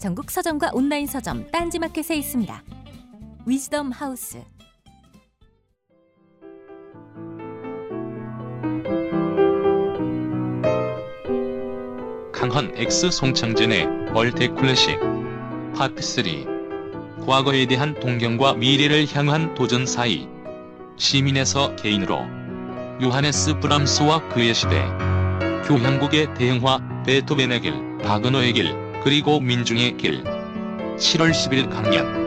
전국 서점과 온라인 서점 딴지마켓에 있습니다. 위즈덤 하우스. 강헌 X 송창진의 All That Classic 파트 3 과거에 대한 동경과 미래를 향한 도전 사이. 시민에서 개인으로. 요하네스 브람스와 그의 시대. 교향곡의 대형화 베토벤의 길 바그너의 길 그리고 민중의 길. 7월 10일 강연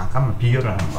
잠깐만 비교를 한번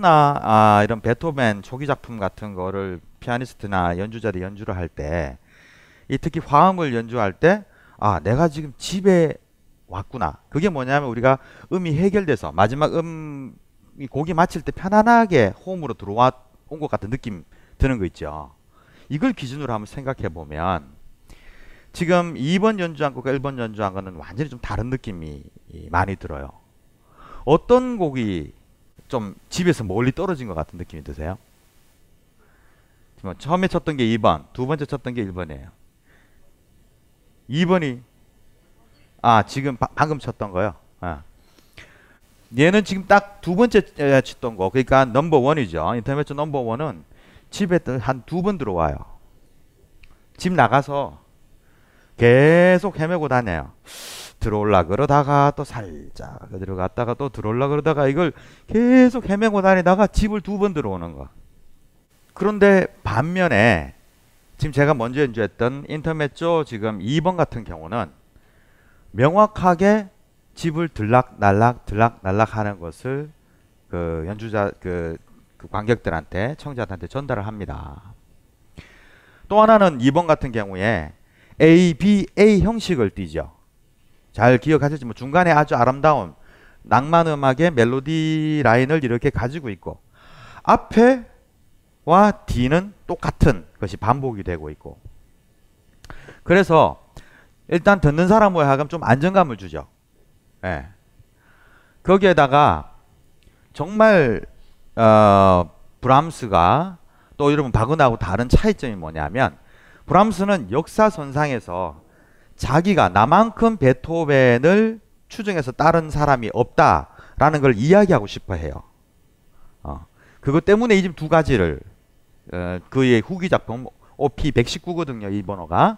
모차르트나 아, 이런 베토벤 초기 작품 같은 거를 피아니스트나 연주자들이 연주를 할 때, 이 특히 화음을 연주할 때, 아, 내가 지금 집에 왔구나. 그게 뭐냐면 우리가 음이 해결돼서 마지막 음이 곡이 마칠 때 편안하게 호흡으로 들어와 온 것 같은 느낌 드는 거 있죠. 이걸 기준으로 한번 생각해 보면 지금 2번 연주한 곡과 1번 연주한 거는 완전히 좀 다른 느낌이 많이 들어요. 어떤 곡이 좀 집에서 멀리 떨어진 것 같은 느낌이 드세요? 처음에 쳤던 게 2번, 두 번째 쳤던 게 1번이에요. 2번이 아 지금 바, 방금 쳤던 거요. 아. 얘는 지금 딱 두 번째 쳤던 거, 그러니까 넘버 원이죠. 인터넷 넘버 원은 집에 한 두 번 들어와요. 집 나가서 계속 헤매고 다녀요. 들어올라 그러다가 또 살짝 들어갔다가 또 들어올라 그러다가 이걸 계속 헤매고 다니다가 집을 두 번 들어오는 거. 그런데 반면에 지금 제가 먼저 연주했던 인터메조 지금 2번 같은 경우는 명확하게 집을 들락날락 들락날락 하는 것을 그 연주자 그, 그 관객들한테 청자들한테 전달을 합니다. 또 하나는 2번 같은 경우에 A, B, A 형식을 띠죠. 잘 기억하셨지만 중간에 아주 아름다운 낭만 음악의 멜로디 라인을 이렇게 가지고 있고 앞에와 D는 똑같은 것이 반복이 되고 있고 그래서 일단 듣는 사람과 하여금 좀 안정감을 주죠. 예. 거기에다가 정말 어, 브람스가 또 여러분 바그나하고 다른 차이점이 뭐냐면 브람스는 역사 선상에서 자기가 나만큼 베토벤을 추정해서 따른 사람이 없다라는 걸 이야기하고 싶어 해요. 어. 그것 때문에 이 지금 두 가지를 어, 그의 후기 작품 OP 119거든요. 이 번호가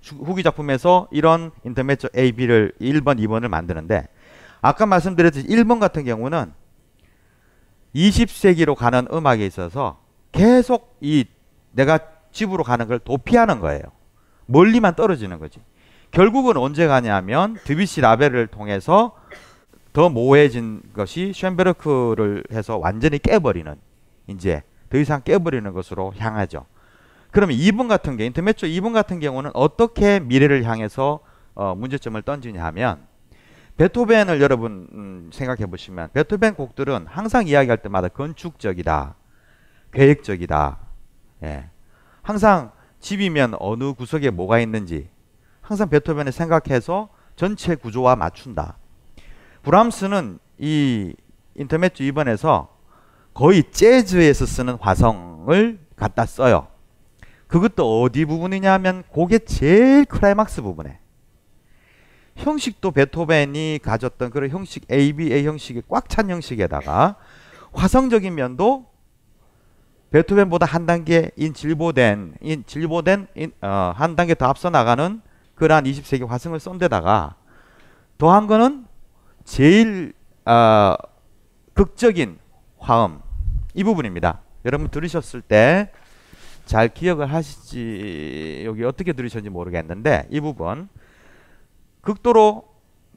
주- 후기 작품에서 이런 인터메조 A, B를 1번, 2번을 만드는데 아까 말씀드렸듯이 1번 같은 경우는 20세기로 가는 음악에 있어서 계속 이 내가 집으로 가는 걸 도피하는 거예요. 멀리만 떨어지는 거지. 결국은 언제 가냐면 드비시 라벨을 통해서 더 모호해진 것이 쉔베르크를 해서 완전히 깨버리는 이제 더 이상 깨버리는 것으로 향하죠. 그러면 2번 같은 게 인터메초 2번 같은 경우는 어떻게 미래를 향해서 어, 문제점을 던지냐 하면 베토벤을 여러분 음, 생각해 보시면 베토벤 곡들은 항상 이야기할 때마다 건축적이다, 계획적이다. 예. 항상 집이면 어느 구석에 뭐가 있는지 항상 베토벤을 생각해서 전체 구조와 맞춘다. 브람스는 이 인터메초 2번에서 거의 재즈에서 쓰는 화성을 갖다 써요. 그것도 어디 부분이냐 하면 곡의 제일 클라이막스 부분에 형식도 베토벤이 가졌던 그런 형식 ABA 형식의 꽉찬 형식에다가 화성적인 면도 베토벤보다 한 단계 진일보된 진일보된 인, 어, 한 단계 더 앞서 나가는 그러한 20세기 화성을 쓴 데다가 더한 거는 제일 어, 극적인 화음 이 부분입니다. 여러분 들으셨을 때 잘 기억을 하시지 여기 어떻게 들으셨는지 모르겠는데 이 부분 극도로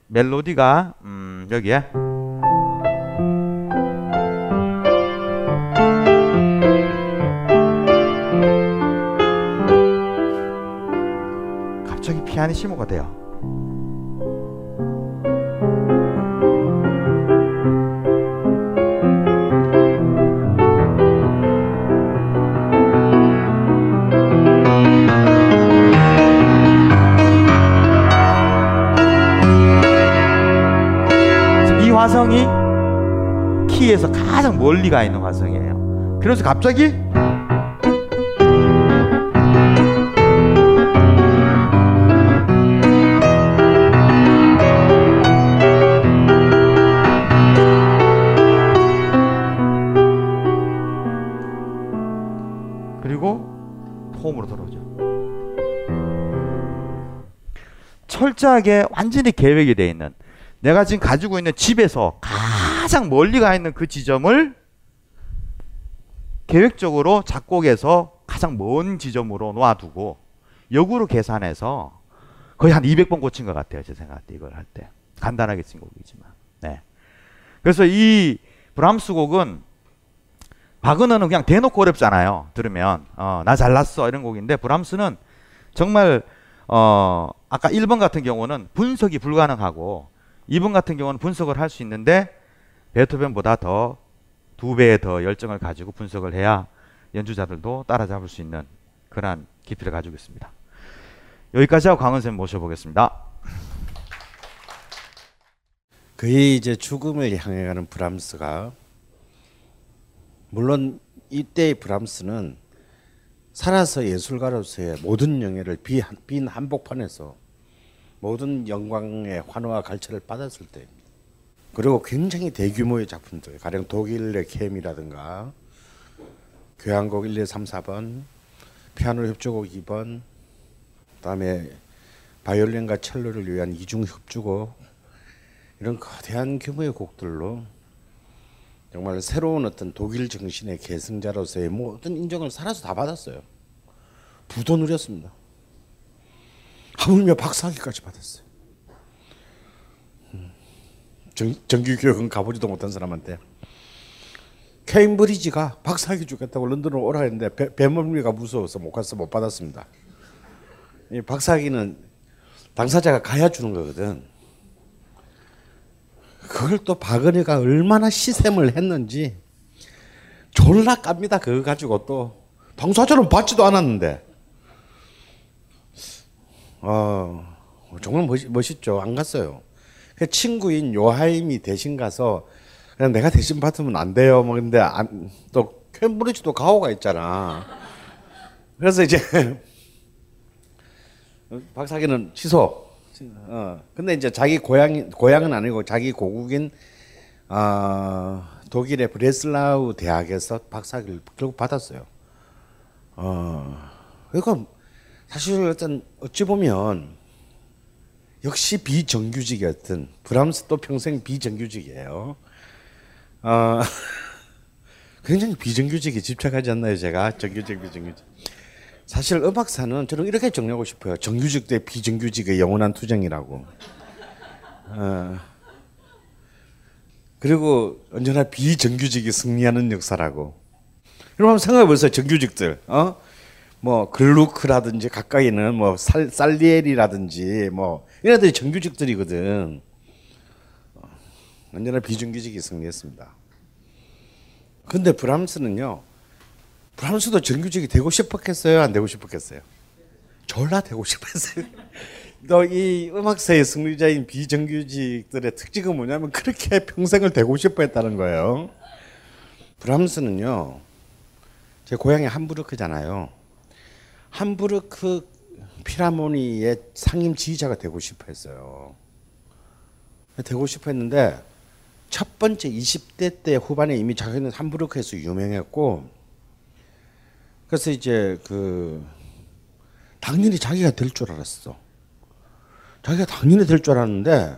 멜로디가 음, 여기에 갑자기 피아니시모가 돼요. 지금 이 화성이 키에서 가장 멀리 가 있는 화성이에요. 그래서 갑자기 철저하게 완전히 계획이 돼 있는 내가 지금 가지고 있는 집에서 가장 멀리 가 있는 그 지점을 계획적으로 작곡에서 가장 먼 지점으로 놓아두고 역으로 계산해서 거의 한 200번 고친 것 같아요. 제 생각할 때 이걸 할 때. 간단하게 쓴 곡이지만. 네. 그래서 이 브람스 곡은 바그너는 그냥 대놓고 어렵잖아요. 들으면 어, 나 잘났어 이런 곡인데 브람스는 정말 어, 아까 1번 같은 경우는 분석이 불가능하고 2번 같은 경우는 분석을 할 수 있는데 베토벤보다 더 두 배의 더 열정을 가지고 분석을 해야 연주자들도 따라잡을 수 있는 그러한 깊이를 가지고 있습니다. 여기까지 하고 강원 쌤 모셔보겠습니다. 그의 이제 죽음을 향해 가는 브람스가 물론 이때의 브람스는 살아서 예술가로서의 모든 영예를 비- 빈 한복판에서 모든 영광의 환호와 갈채를 받았을 때입니다. 그리고 굉장히 대규모의 작품들, 가령 독일의 캠이라든가 교향곡 1, 2, 3, 4번, 피아노 협주곡 2번, 그다음에 바이올린과 첼로를 위한 이중 협주곡 이런 거대한 규모의 곡들로 정말 새로운 어떤 독일 정신의 계승자로서의 모든 인정을 살아서 다 받았어요. 부도 누렸습니다. 하물며 박사학위까지 받았어요. 음. 정, 정규 교육은 가보지도 못한 사람한테 케임브리지가 박사학위 주겠다고 런던으로 오라 했는데 배, 배멀미가 무서워서 못 가서 못 받았습니다. 이 박사기는 당사자가 가야 주는 거거든. 그걸 또 박은혜가 얼마나 시샘을 했는지 졸라 깝니다. 그거 가지고 또 당사자는 받지도 않았는데. 어, 정말 멋, 멋있죠. 안 갔어요. 그 친구인 요하임이 대신 가서 그냥 내가 대신 받으면 안 돼요. 뭐 근데 안, 또 캠브리지도 가오가 있잖아. 그래서 이제 박사기는 취소. 어. 근데 이제 자기 고향 고향은 아니고 자기 고국인 어, 독일의 브레슬라우 대학에서 박사학위를 결국 받았어요. 어. 그러니까 사실 어떤 어찌 보면 역시 비정규직이었던 브람스도 평생 비정규직이에요. 어, 굉장히 비정규직에 집착하지 않나요, 제가 정규직 비정규직. 사실 음악사는 저는 이렇게 정리하고 싶어요. 정규직 대 비정규직의 영원한 투쟁이라고. 어, 그리고 언제나 비정규직이 승리하는 역사라고. 여러분 생각해 보세요, 정규직들. 어? 뭐 글루크라든지 가까이는 뭐 살, 살리엘이라든지 뭐 이네들이 정규직들이거든. 어, 언제나 비정규직이 승리했습니다. 근데 브람스는요. 브람스도 정규직이 되고 싶었겠어요? 안 되고 싶었겠어요? 졸라 되고 싶었어요. 너이 음악사의 승리자인 비정규직들의 특징은 뭐냐면 그렇게 평생을 되고 싶어 했다는 거예요. 브람스는요. 제 고향이 함부르크잖아요. 함부르크 피라모니의 상임 지휘자가 되고 싶어 했어요. 되고 싶어 했는데 첫 번째 20대 때 후반에 이미 자기는 함부르크에서 유명했고 그래서 이제 그 당연히 자기가 될 줄 알았어. 자기가 당연히 될 줄 알았는데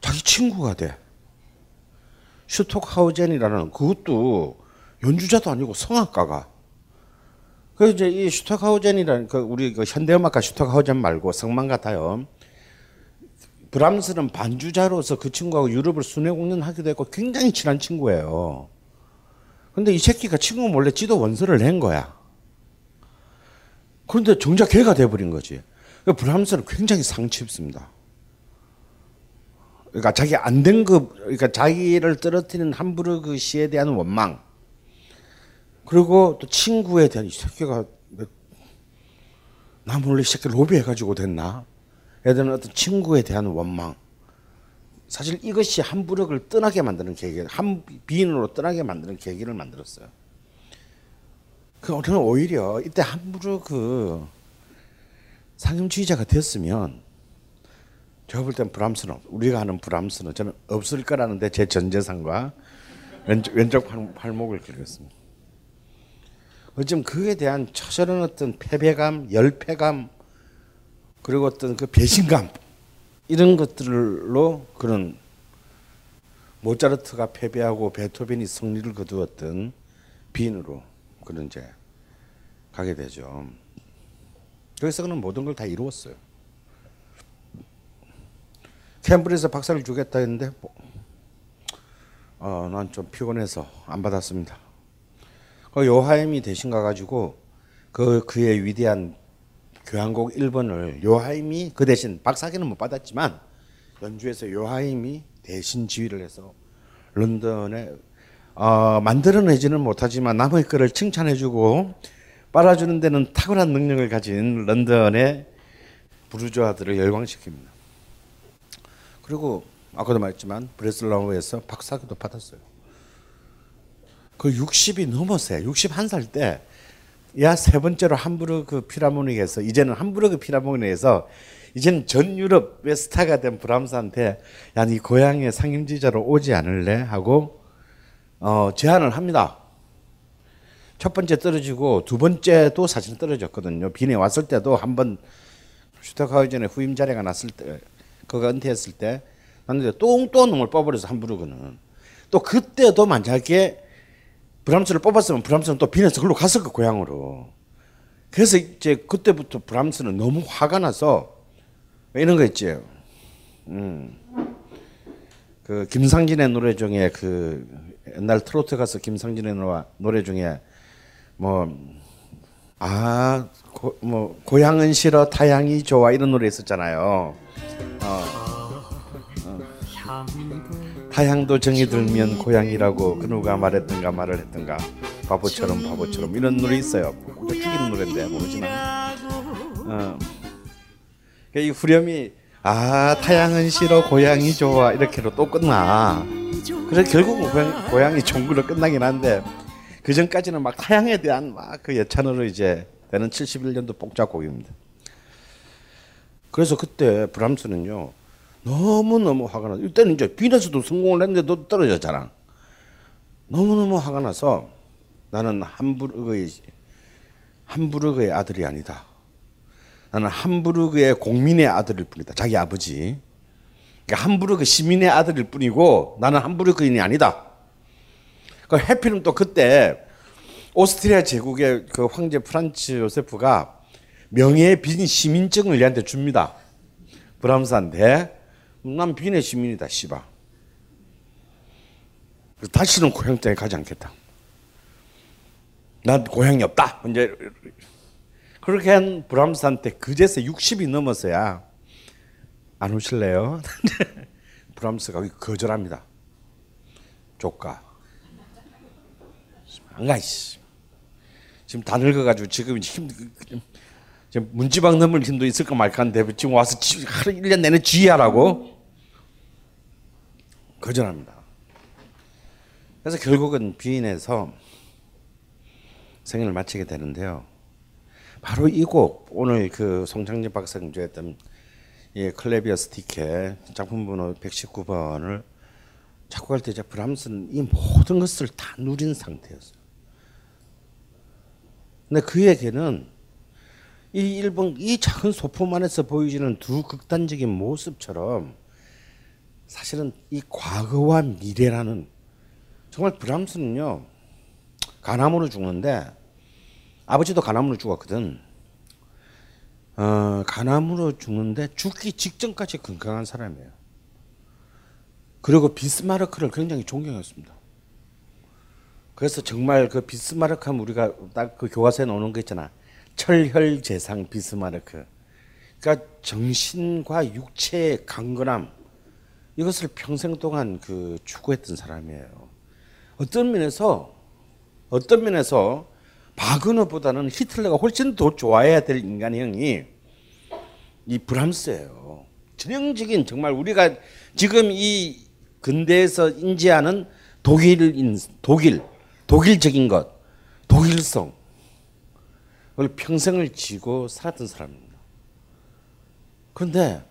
자기 친구가 돼. 슈톡하우젠이라는 그것도 연주자도 아니고 성악가가. 그래서 이제 이 슈톡하우젠이라는 그 우리 그 현대음악가 슈톡하우젠 말고 성만 같아요. 브람스는 반주자로서 그 친구하고 유럽을 순회 공연하기도 했고 굉장히 친한 친구예요. 근데 이 새끼가 친구 몰래 지도 원서를 낸 거야. 그런데 정작 걔가 돼버린 거지. 그러니까 브람스는 굉장히 상처 입습니다. 그러니까 자기 안된 그, 그러니까 자기를 떨어뜨리는 함부르그 시에 대한 원망. 그리고 또 친구에 대한 이 새끼가 나 몰래 이 새끼 로비해가지고 됐나? 애들은 어떤 친구에 대한 원망. 사실 이것이 함부르크를 떠나게 만드는 계기, 한 비인으로 떠나게 만드는 계기를 만들었어요. 그 저는 오히려 이때 함부르크 상임주의자가 됐으면 제가 볼 땐 브람스는 우리가 하는 브람스는 저는 없을 거라는데 제 전재산과 왼쪽, 왼쪽 팔, 팔목을 기르겠습니다. 어쩜 그에 대한 처절한 어떤 패배감, 열패감, 그리고 어떤 그 배신감 이런 것들로 그런 모차르트가 패배하고 베토벤이 승리를 거두었던 빈으로 그런 이제 가게 되죠. 그래서 그는 모든 걸 다 이루었어요. 캠브리에서 박사를 주겠다 했는데 뭐, 어, 난 좀 피곤해서 안 받았습니다. 그 요하임이 대신 가가지고 그 그의 위대한 교향곡 1번을 요하임이 그 대신 박사기는 못 받았지만 연주에서 요하임이 대신 지휘를 해서 런던에 어, 만들어내지는 못하지만 남의 거를 칭찬해주고 빨아주는 데는 탁월한 능력을 가진 런던의 부르주아들을 열광시킵니다. 그리고 아까도 말했지만 브레슬라우에서 박사기도 받았어요. 그 60이 넘었어요. 61살 때, 야, 세 번째로 함부르크 피라모닉에서, 이제는 함부르크 피라모닉에서, 이제는 전 유럽의 스타가 된 브람스한테, 야, 네 고향의 상임지자로 오지 않을래? 하고, 어, 제안을 합니다. 첫 번째 떨어지고, 두 번째도 사실 떨어졌거든요. 빈에 왔을 때도 한 번, 슈터카우전에 후임 자리가 났을 때, 그가 은퇴했을 때, 났는데 똥또 놈을 뽑아버려서 함부르크는. 또 그때도 만약에 브람스를 뽑았으면 브람스는 또 빈에서 글로 갔을 거 고향으로. 그래서 이제 그때부터 브람스는 너무 화가 나서 이런 거 있지. 음. 그 김상진의 노래 중에 그 옛날 트로트 가수 김상진의 노래 중에 뭐 아, 고, 뭐 고향은 싫어 타향이 좋아 이런 노래 있었잖아요. 어. 어. 타향도 정이 들면 고향이라고 그 누가 말했던가 말을 했던가 바보처럼 바보처럼 이런 노래 있어요. 죽이는 노래인데 모르지만. 어. 그러니까 이 후렴이 아 타향은 싫어 고향이 좋아 이렇게로 또 끝나. 그래 결국은 고향, 고향이 종구로 끝나긴 한데 그 전까지는 막 타향에 대한 막 그 예찬으로 이제 되는 71년도 복작곡입니다. 그래서 그때 브람스는요 너무 너무 화가 나. 이때는 이제 빈에서도 성공을 했는데도 떨어졌잖아. 너무 너무 화가 나서 나는 함부르크의 함부르크의 아들이 아니다. 나는 함부르크의 공민의 아들일 뿐이다. 자기 아버지. 그러니까 함부르크 시민의 아들일 뿐이고 나는 함부르크인이 아니다. 그 해피는 또 그때 오스트리아 제국의 그 황제 프란츠 요세프가 명예의 빈 시민증을 얘한테 줍니다. 브람스한테 난 빈의 시민이다, 씨바. 다시는 고향 땅에 가지 않겠다. 난 고향이 없다. 이제 그렇게 한 브람스한테 그제서 60이 넘었어야 안 오실래요? 브람스가 거절합니다. 조카. 안 가, 씨. 지금 다 늙어가지고 지금 힘, 지금 문지방 넘을 힘도 있을까 말까 한데 지금 와서 지, 하루 1년 내내 지휘하라고? 거절합니다. 그래서 결국은 비인에서 생일을 마치게 되는데요. 바로 이 곡, 오늘 그 송창진 박사가 연주했던 이 클레비어스 티켓 작품 번호 119번을 작곡할 때 브람스는 이 모든 것을 다 누린 상태였어요. 근데 그에게는 이 일본 이 작은 소품 안에서 보여지는 두 극단적인 모습처럼 사실은 이 과거와 미래라는 정말 브람스는요 가남으로 죽는데 아버지도 가남으로 죽었거든. 어, 가남으로 죽는데 죽기 직전까지 건강한 사람이에요. 그리고 비스마르크를 굉장히 존경했습니다. 그래서 정말 그 비스마르크 하면 우리가 딱 그 교과서에 나오는 거 있잖아. 철혈 재상 비스마르크. 그러니까 정신과 육체의 강건함 이것을 평생 동안 그 추구했던 사람이에요. 어떤 면에서 어떤 면에서 바그너보다는 히틀러가 훨씬 더 좋아해야 될 인간형이 이 브람스예요. 전형적인 정말 우리가 지금 이 근대에서 인지하는 독일인 독일 독일적인 것 독일성 그걸 평생을 지고 살았던 사람입니다. 그런데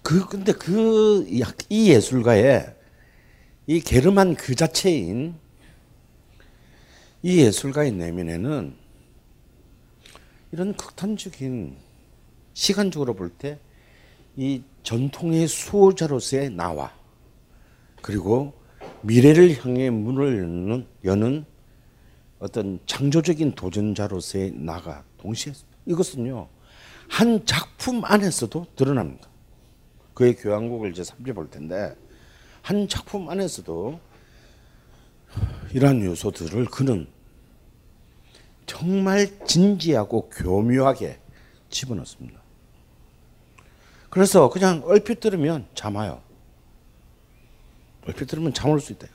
그 근데 그 이 예술가의 이 게르만 그 자체인 이 예술가의 내면에는 이런 극단적인 시간적으로 볼 때 이 전통의 수호자로서의 나와 그리고 미래를 향해 문을 여는, 여는 어떤 창조적인 도전자로서의 나가 동시에 이것은요 한 작품 안에서도 드러납니다. 그의 교향곡을 이제 살펴볼 텐데 한 작품 안에서도 이러한 요소들을 그는 정말 진지하고 교묘하게 집어넣습니다. 그래서 그냥 얼핏 들으면 잠아요. 얼핏 들으면 잠올 수 있다.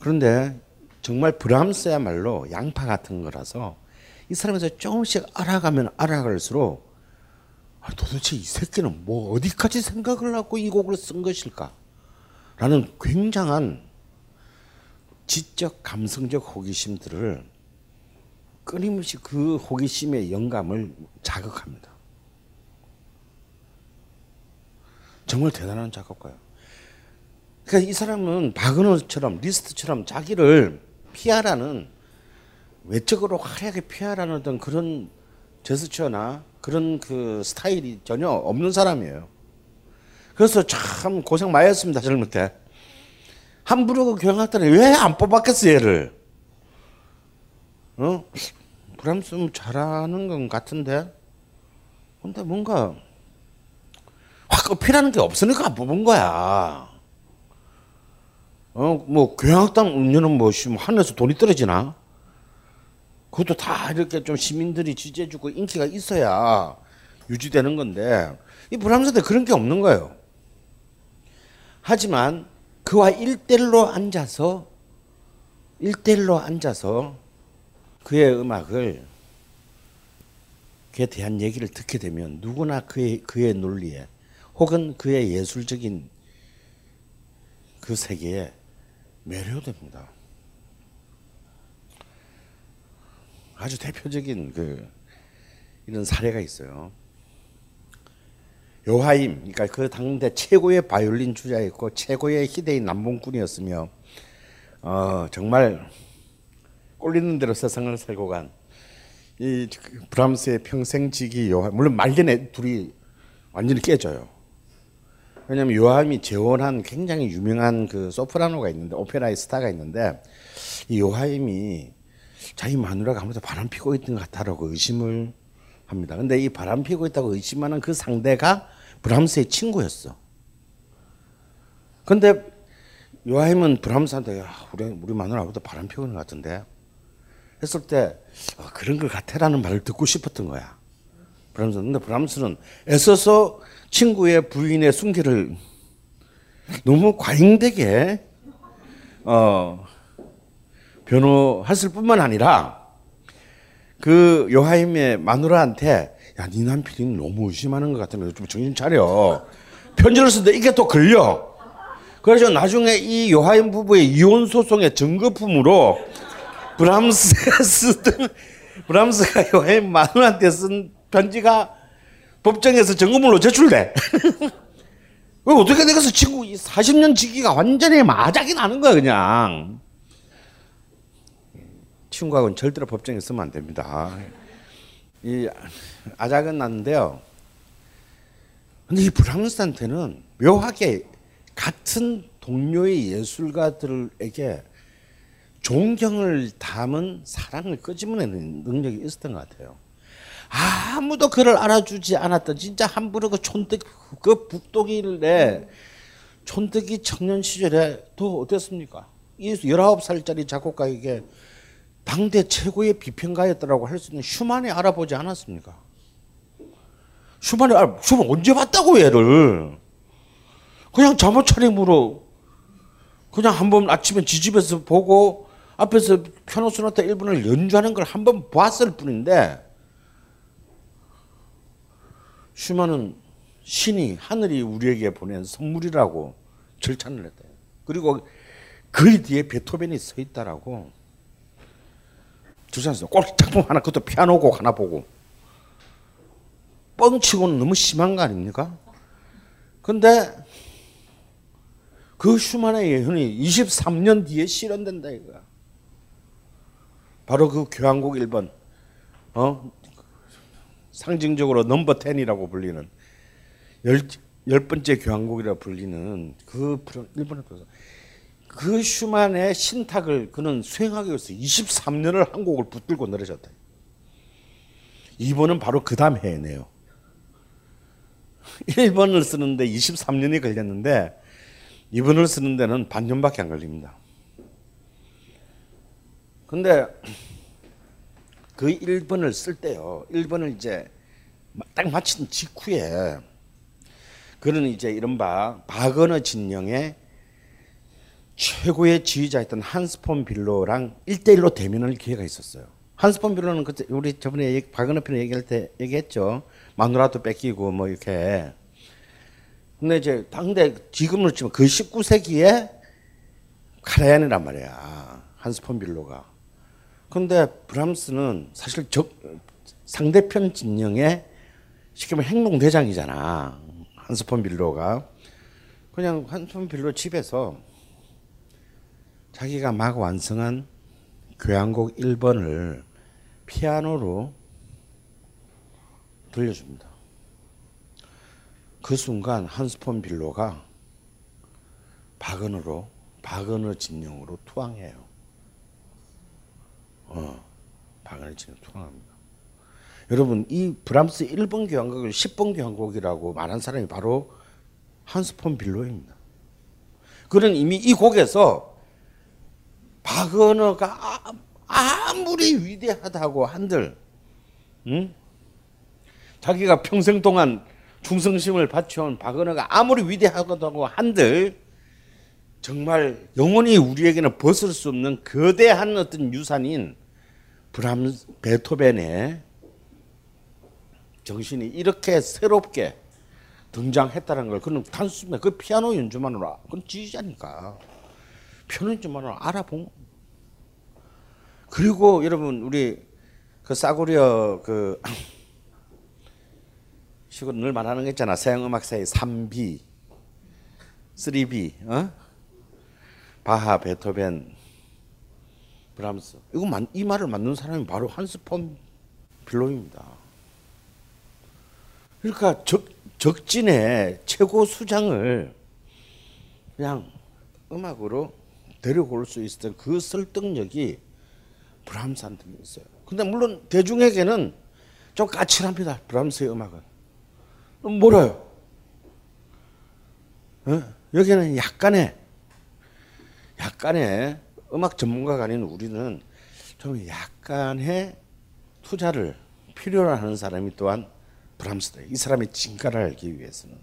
그런데 정말 브람스야말로 양파 같은 거라서 이 사람에서 조금씩 알아가면 알아갈수록 아, 도대체 이 새끼는 뭐 어디까지 생각을 하고 이 곡을 쓴 것일까? 라는 굉장한 지적 감성적 호기심들을 끊임없이 그 호기심의 영감을 자극합니다. 정말 대단한 작곡가예요. 그러니까 이 사람은 바그너처럼 리스트처럼 자기를 피하라는 외적으로 화려하게 피하라는 어떤 그런 제스처나 그런 그 스타일이 전혀 없는 사람이에요. 그래서 참 고생 많이 했습니다 젊을 때. 함부르크 교향악단에 왜 안 뽑았겠어 얘를? 어? 브람스 잘하는 건 같은데. 근데 뭔가 확 어필하는 게 없으니까 안 뽑은 거야. 어, 뭐 교향악단 음료는 뭐 하늘에서 돈이 떨어지나? 그것도 다 이렇게 좀 시민들이 지지해주고 인기가 있어야 유지되는 건데 이 브람스한테 그런 게 없는 거예요. 하지만 그와 일대일로 앉아서 일대일로 앉아서 그의 음악을 그에 대한 얘기를 듣게 되면 누구나 그의 그의 논리에 혹은 그의 예술적인 그 세계에 매료됩니다. 아주 대표적인 그 이런 사례가 있어요. 요하임, 그러니까 그 당대 최고의 바이올린 주자였고 최고의 희대인 남봉꾼이었으며 어, 정말 꼴리는 대로 세상을 살고 간 이 브람스의 평생지기 요하임 물론 말년에 둘이 완전히 깨져요. 왜냐하면 요하임이 재혼한 굉장히 유명한 그 소프라노가 있는데 오페라의 스타가 있는데 이 요하임이 자기 마누라가 아무도 바람 피고 있는 것 같다라고 의심을 합니다. 근데 이 바람 피고 있다고 의심하는 그 상대가 브람스의 친구였어. 근데 요하임은 브람스한테 야, 우리 우리 마누라 아무도 바람 피고 있는 것 같은데 했을 때 어, 그런 것 같아라는 말을 듣고 싶었던 거야. 브람스. 근데 브람스는 애써서 친구의 부인의 순결을 너무 과잉되게 어, 변호했을 뿐만 아니라 그 요하임의 마누라한테 야, 네 남편이 너무 의심하는 것 같으면 좀 정신 차려. 편지를 쓰는데 이게 또 걸려. 그래서 나중에 이 요하임 부부의 이혼 소송의 증거품으로 브람스가 쓰던 브람스가 요하임 마누라한테 쓴 편지가 법정에서 증거물로 제출돼. 왜 어떻게 되겠어? 친구 40년 지기가 완전히 마작이 나는 거야 그냥. 친구하고는 절대로 법정에 쓰면 안 됩니다. 이 아작은 났는데요. 근데 이 브람스한테는 묘하게 같은 동료의 예술가들에게 존경을 담은 사랑을 끄집어내는 능력이 있었던 것 같아요. 아무도 그를 알아주지 않았던 진짜 함부로 그 촌뜨기 그 북독일의 촌뜨기 청년 시절에 또 어땠습니까? 이 19살짜리 작곡가에게 당대 최고의 비평가였다라고 할 수 있는 슈만이 알아보지 않았습니까? 슈만이 알, 슈만 언제 봤다고 얘를? 그냥 잠옷 차림으로 그냥 한 번 아침에 지집에서 보고 앞에서 피아노 소나타 1번을 연주하는 걸 한 번 봤을 뿐인데 슈만은 신이 하늘이 우리에게 보낸 선물이라고 절찬을 했대요. 그리고 그 뒤에 베토벤이 서 있다라고 주장했어. 꼭 작품 하나 그것도 피아노 곡 하나 보고 뻥치고는 너무 심한 거 아닙니까? 근데 그 슈만의 예언이 23년 뒤에 실현된다 이거야. 바로 그 교향곡 1번. 어? 상징적으로 넘버 10이라고 불리는 열, 열 번째 교향곡이라 불리는 그 1번에 들어서 그 슈만의 신탁을 그는 수행하기 위해서 23년을 한 곡을 붙들고 내려졌다. 2번은 바로 그 다음 해네요. 1번을 쓰는데 23년이 걸렸는데 2번을 쓰는 데는 반년밖에 안 걸립니다. 근데 그 1번을 쓸 때요. 1번을 이제 딱 마친 직후에 그는 이제 이른바 바거너 진영의 최고의 지휘자였던 한스 폰 빌로랑 1대1로 대면할 기회가 있었어요. 한스 폰 빌로는 그때 우리 저번에 바거너 편 얘기할 때 얘기했죠. 마누라도 뺏기고 뭐 이렇게. 근데 이제 당대 지금으로 치면 그 19세기에 카라얀이란 말이야. 한스 폰 빌로가. 근데 브람스는 사실 적, 상대편 진영의 쉽게 말하면 행동대장이잖아. 한스 폰 빌로가. 그냥 한스 폰 빌로 집에서 자기가 막 완성한 교향곡 1번을 피아노로 들려줍니다. 그 순간 한스폰 빌로가 바그너로 바그너 진영으로 투항해요. 어, 바그너 진영 투항합니다. 여러분 이 브람스 1번 교향곡을 10번 교향곡이라고 말한 사람이 바로 한스 폰 빌로입니다. 그는 이미 이 곡에서 바그너가 아무리 위대하다고 한들, 응? 자기가 평생 동안 충성심을 바쳐온 박은호가 아무리 위대하다고 한들 정말 영원히 우리에게는 벗을 수 없는 거대한 어떤 유산인 브람 베토벤의 정신이 이렇게 새롭게 등장했다는 걸 그는 단순히 그 피아노 연주만으로 그건 지휘자니까. 피아노 연주만으로 알아본 그리고 여러분 우리 그 싸구려 그 시골 늘 말하는 거 있잖아. 서양 음악사의 3B 3B 어? 바하 베토벤 브람스 이거 만, 이 말을 만든 사람이 바로 한스 폰 빌로입니다. 그러니까 적, 적진의 최고 수장을 그냥 음악으로 데리고 올수 있었던 그 설득력이 브람스한테 있어요. 근데 물론 대중에게는 좀 까칠합니다. 브람스의 음악은. 뭐라요? 어? 여기는 약간의 약간의 음악 전문가가 아닌 우리는 좀 약간의 투자를 필요로 하는 사람이 또한 브람스다. 이 사람의 진가를 알기 위해서는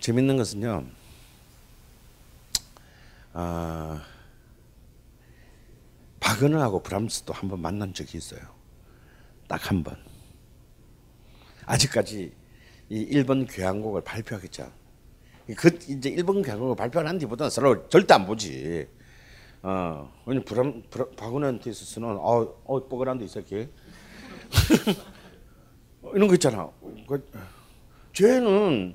재밌는 것은요. 아, 바그너하고 브람스도 한번 만난 적이 있어요. 딱 한 번. 아직까지 이 일본 교향곡을 발표하겠죠. 그 이제 일본 교향곡을 발표한 뒤보다는 서로 절대 안 보지. 어, 왜냐 브람, 바그너한테 있어서는 어, 어 뽀글한 데 있었기. 이런 거 있잖아. 그, 쟤는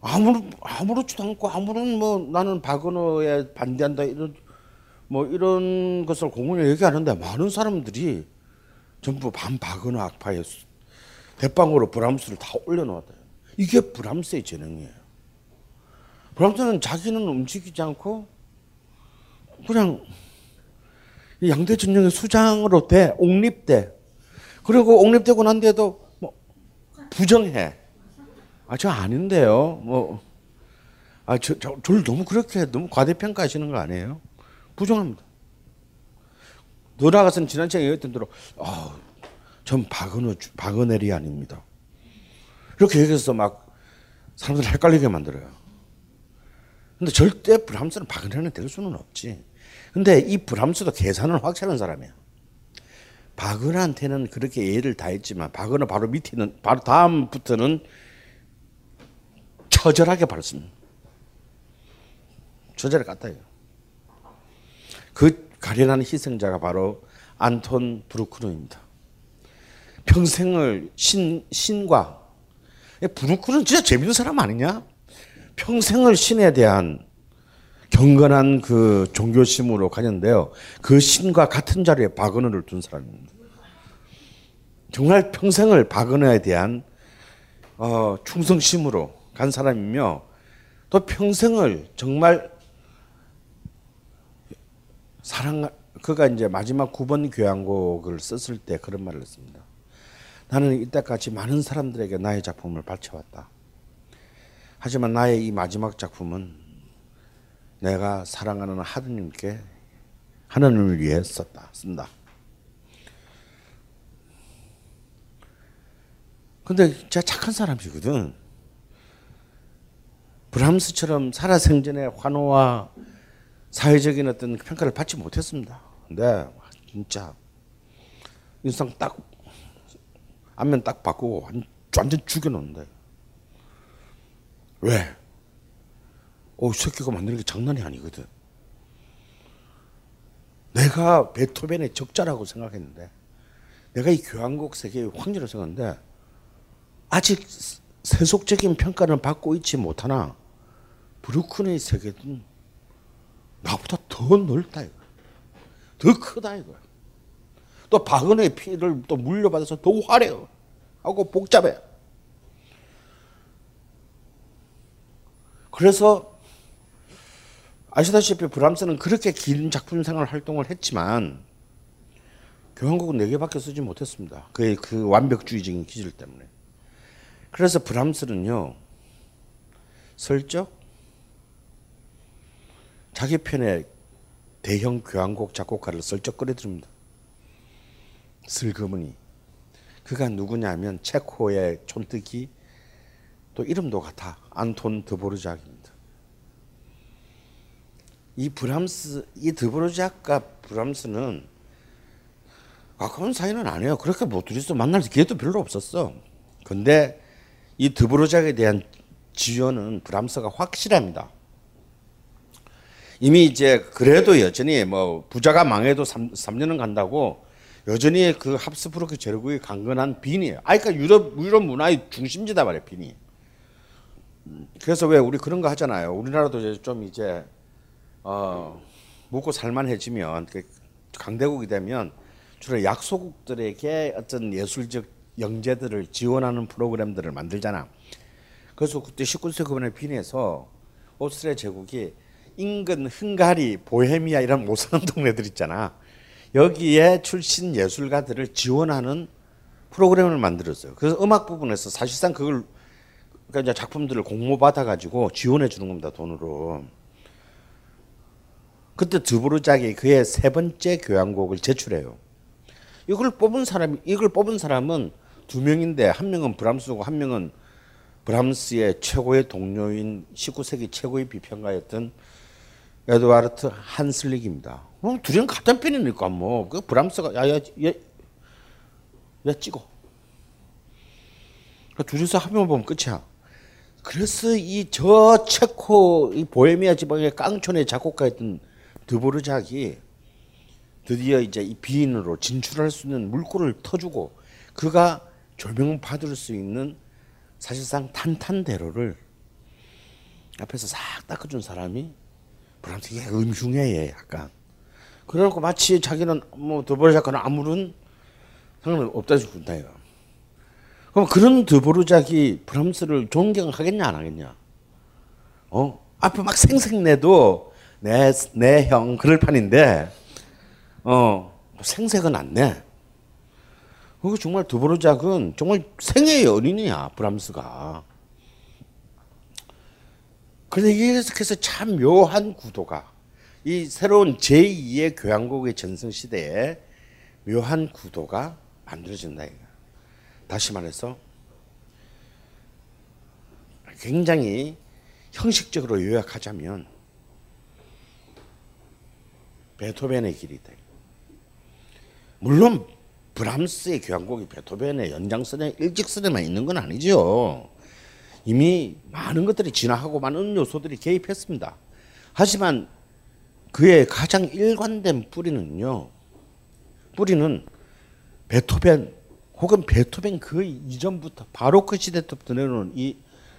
아무렇 아무렇지도 않고 아무런 뭐 나는 바그너에 반대한다 이런 뭐 이런 것을 공연에 얘기하는데 많은 사람들이 전부 반 바그너 악파에 대빵으로 브람스를 다 올려놓았다. 이게 브람스의 재능이에요. 브람스는 자기는 움직이지 않고 그냥 양대 전쟁의 수장으로 돼 옥립돼 그리고 옥립되고 난 뒤에도 뭐 부정해. 아 저 아닌데요. 뭐 아 저 저 저를 너무 그렇게 너무 과대평가하시는 거 아니에요? 부정합니다. 노라가서는 지난 시간에 얘기했던 대로 아, 전 박은호 박은혜리 아닙니다. 이렇게 얘기해서 막 사람들 헷갈리게 만들어요. 근데 절대 브람스는 박은혜는 될 수는 없지. 근데 이 브람스도 계산을 확실한 사람이야. 박은한테는 그렇게 예의를 다했지만 박은호 바로 밑에 는 바로 다음부터는 처절하게. 처절히 깠다 이거. 그 가련한 희생자가 바로 안톤 브루크노입니다. 평생을 신 신과 브루크는 진짜 재밌는 사람 아니냐? 평생을 신에 대한 경건한 그 종교심으로 가졌는데요. 그 신과 같은 자리에 박은호를 둔 사람입니다. 정말 평생을 박은호에 대한 어, 충성심으로 간 사람이며 또 평생을 정말 사랑 그가 이제 마지막 9번 교향곡을 썼을 때 그런 말을 했습니다. 나는 이때까지 많은 사람들에게 나의 작품을 바쳐왔다. 하지만 나의 이 마지막 작품은 내가 사랑하는 하느님께 하나님을 위해 썼다. 쓴다. 근데 진짜 착한 사람이거든. 브람스처럼 살아생전에 환호와 사회적인 어떤 평가를 받지 못했습니다. 근데 진짜 인상 딱 안면 딱 바꾸고 완전 죽여놓는데 왜? 오 새끼가 만드는 게 장난이 아니거든. 내가 베토벤의 적자라고 생각했는데 내가 이 교향곡 세계의 황제로 생각했는데 아직 세속적인 평가를 받고 있지 못하나 브루크의 세계는 나보다 더 넓다 이거. 더 크다 이거. 또 박은의 피를 또 물려받아서 더 화려하고 복잡해. 그래서 아시다시피 브람스는 그렇게 긴 작품 생활 활동을 했지만 교향곡은 네 개밖에 쓰지 못했습니다. 그의 그 완벽주의적인 기질 때문에. 그래서 브람스는요 슬쩍 자기 편에 대형 교향곡 작곡가를 슬쩍 끌어들입니다. 슬그머니. 그가 누구냐면 체코의 촌뜨기 또 이름도 같아 안톤 드보르작입니다. 이 브람스 이 드보르작과 브람스는 가까운 사이는 아니에요. 그렇게 뭐 둘이서 만날 기회도 별로 없었어. 근데 이 드보르작에 대한 지원은 브람스가 확실합니다. 이미 이제 그래도 여전히 뭐 부자가 망해도 3, 3년은 간다고 여전히 그 합스부르크 제국의 강건한 빈이에요. 아, 그러니까 유럽 유럽 문화의 중심지다 말이에요, 빈이. 그래서 왜 우리 그런 거 하잖아요. 우리나라도 이제 좀 이제 어 묵고 살만해지면 그 강대국이 되면 주로 약소국들에게 어떤 예술적 영재들을 지원하는 프로그램들을 만들잖아. 그래서 그때 19세기 후반에 빈에서 오스트리아 제국이 인근 헝가리, 보헤미아 이런 못 사는 동네들 있잖아. 여기에 출신 예술가들을 지원하는 프로그램을 만들었어요. 그래서 음악 부분에서 사실상 그걸 그러니까 이제 작품들을 공모 받아 가지고 지원해 주는 겁니다 돈으로. 그때 드보르작이 그의 세 번째 교향곡을 제출해요. 이걸 뽑은 사람 이걸 뽑은 사람은 두 명인데 한 명은 브람스고 한 명은 브람스의 최고의 동료인 19세기 최고의 비평가였던 에드와르트 한슬릭입니다. 뭐 둘이는 같은 편이니까 뭐 그 브람스가 야야 얘, 얘 찍어. 그 둘이서 합의만 보면 끝이야. 그래서 이 저 체코 이 보헤미아 지방의 깡촌의 작곡가였던 드보르작이 드디어 이제 이 비인으로 진출할 수 있는 물꼬를 터주고 그가 조명받을 수 있는 사실상 탄탄대로를 앞에서 싹 닦아준 사람이 브람스 이게 음흉해 약간. 그래놓고 마치 자기는 뭐 드보르작과는 아무런 상관 없다 싶다 이거 그럼 그런 드보르작이 브람스를 존경하겠냐 안 하겠냐 어 앞에 막 생색내도 내 내 형 그럴 판인데 어 생색은 안 내. 그거 정말 드보르작은 정말 생애의 연인이야 브람스가. 그런데 이래서 참 묘한 구도가 이 새로운 제2의 교향곡의 전승 시대에 묘한 구도가 만들어진다 이거. 다시 말해서 굉장히 형식적으로 요약하자면 베토벤의 길이다. 물론 브람스의 교향곡이 베토벤의 연장선에 일직선에만 있는 건 아니죠. 이미 많은 것들이 진화하고 많은 요소들이 개입했습니다. 하지만 그의 가장 일관된 뿌리는요. 뿌리는 베토벤 혹은 베토벤 그 이전부터 바로크 시대부터 내려오는 이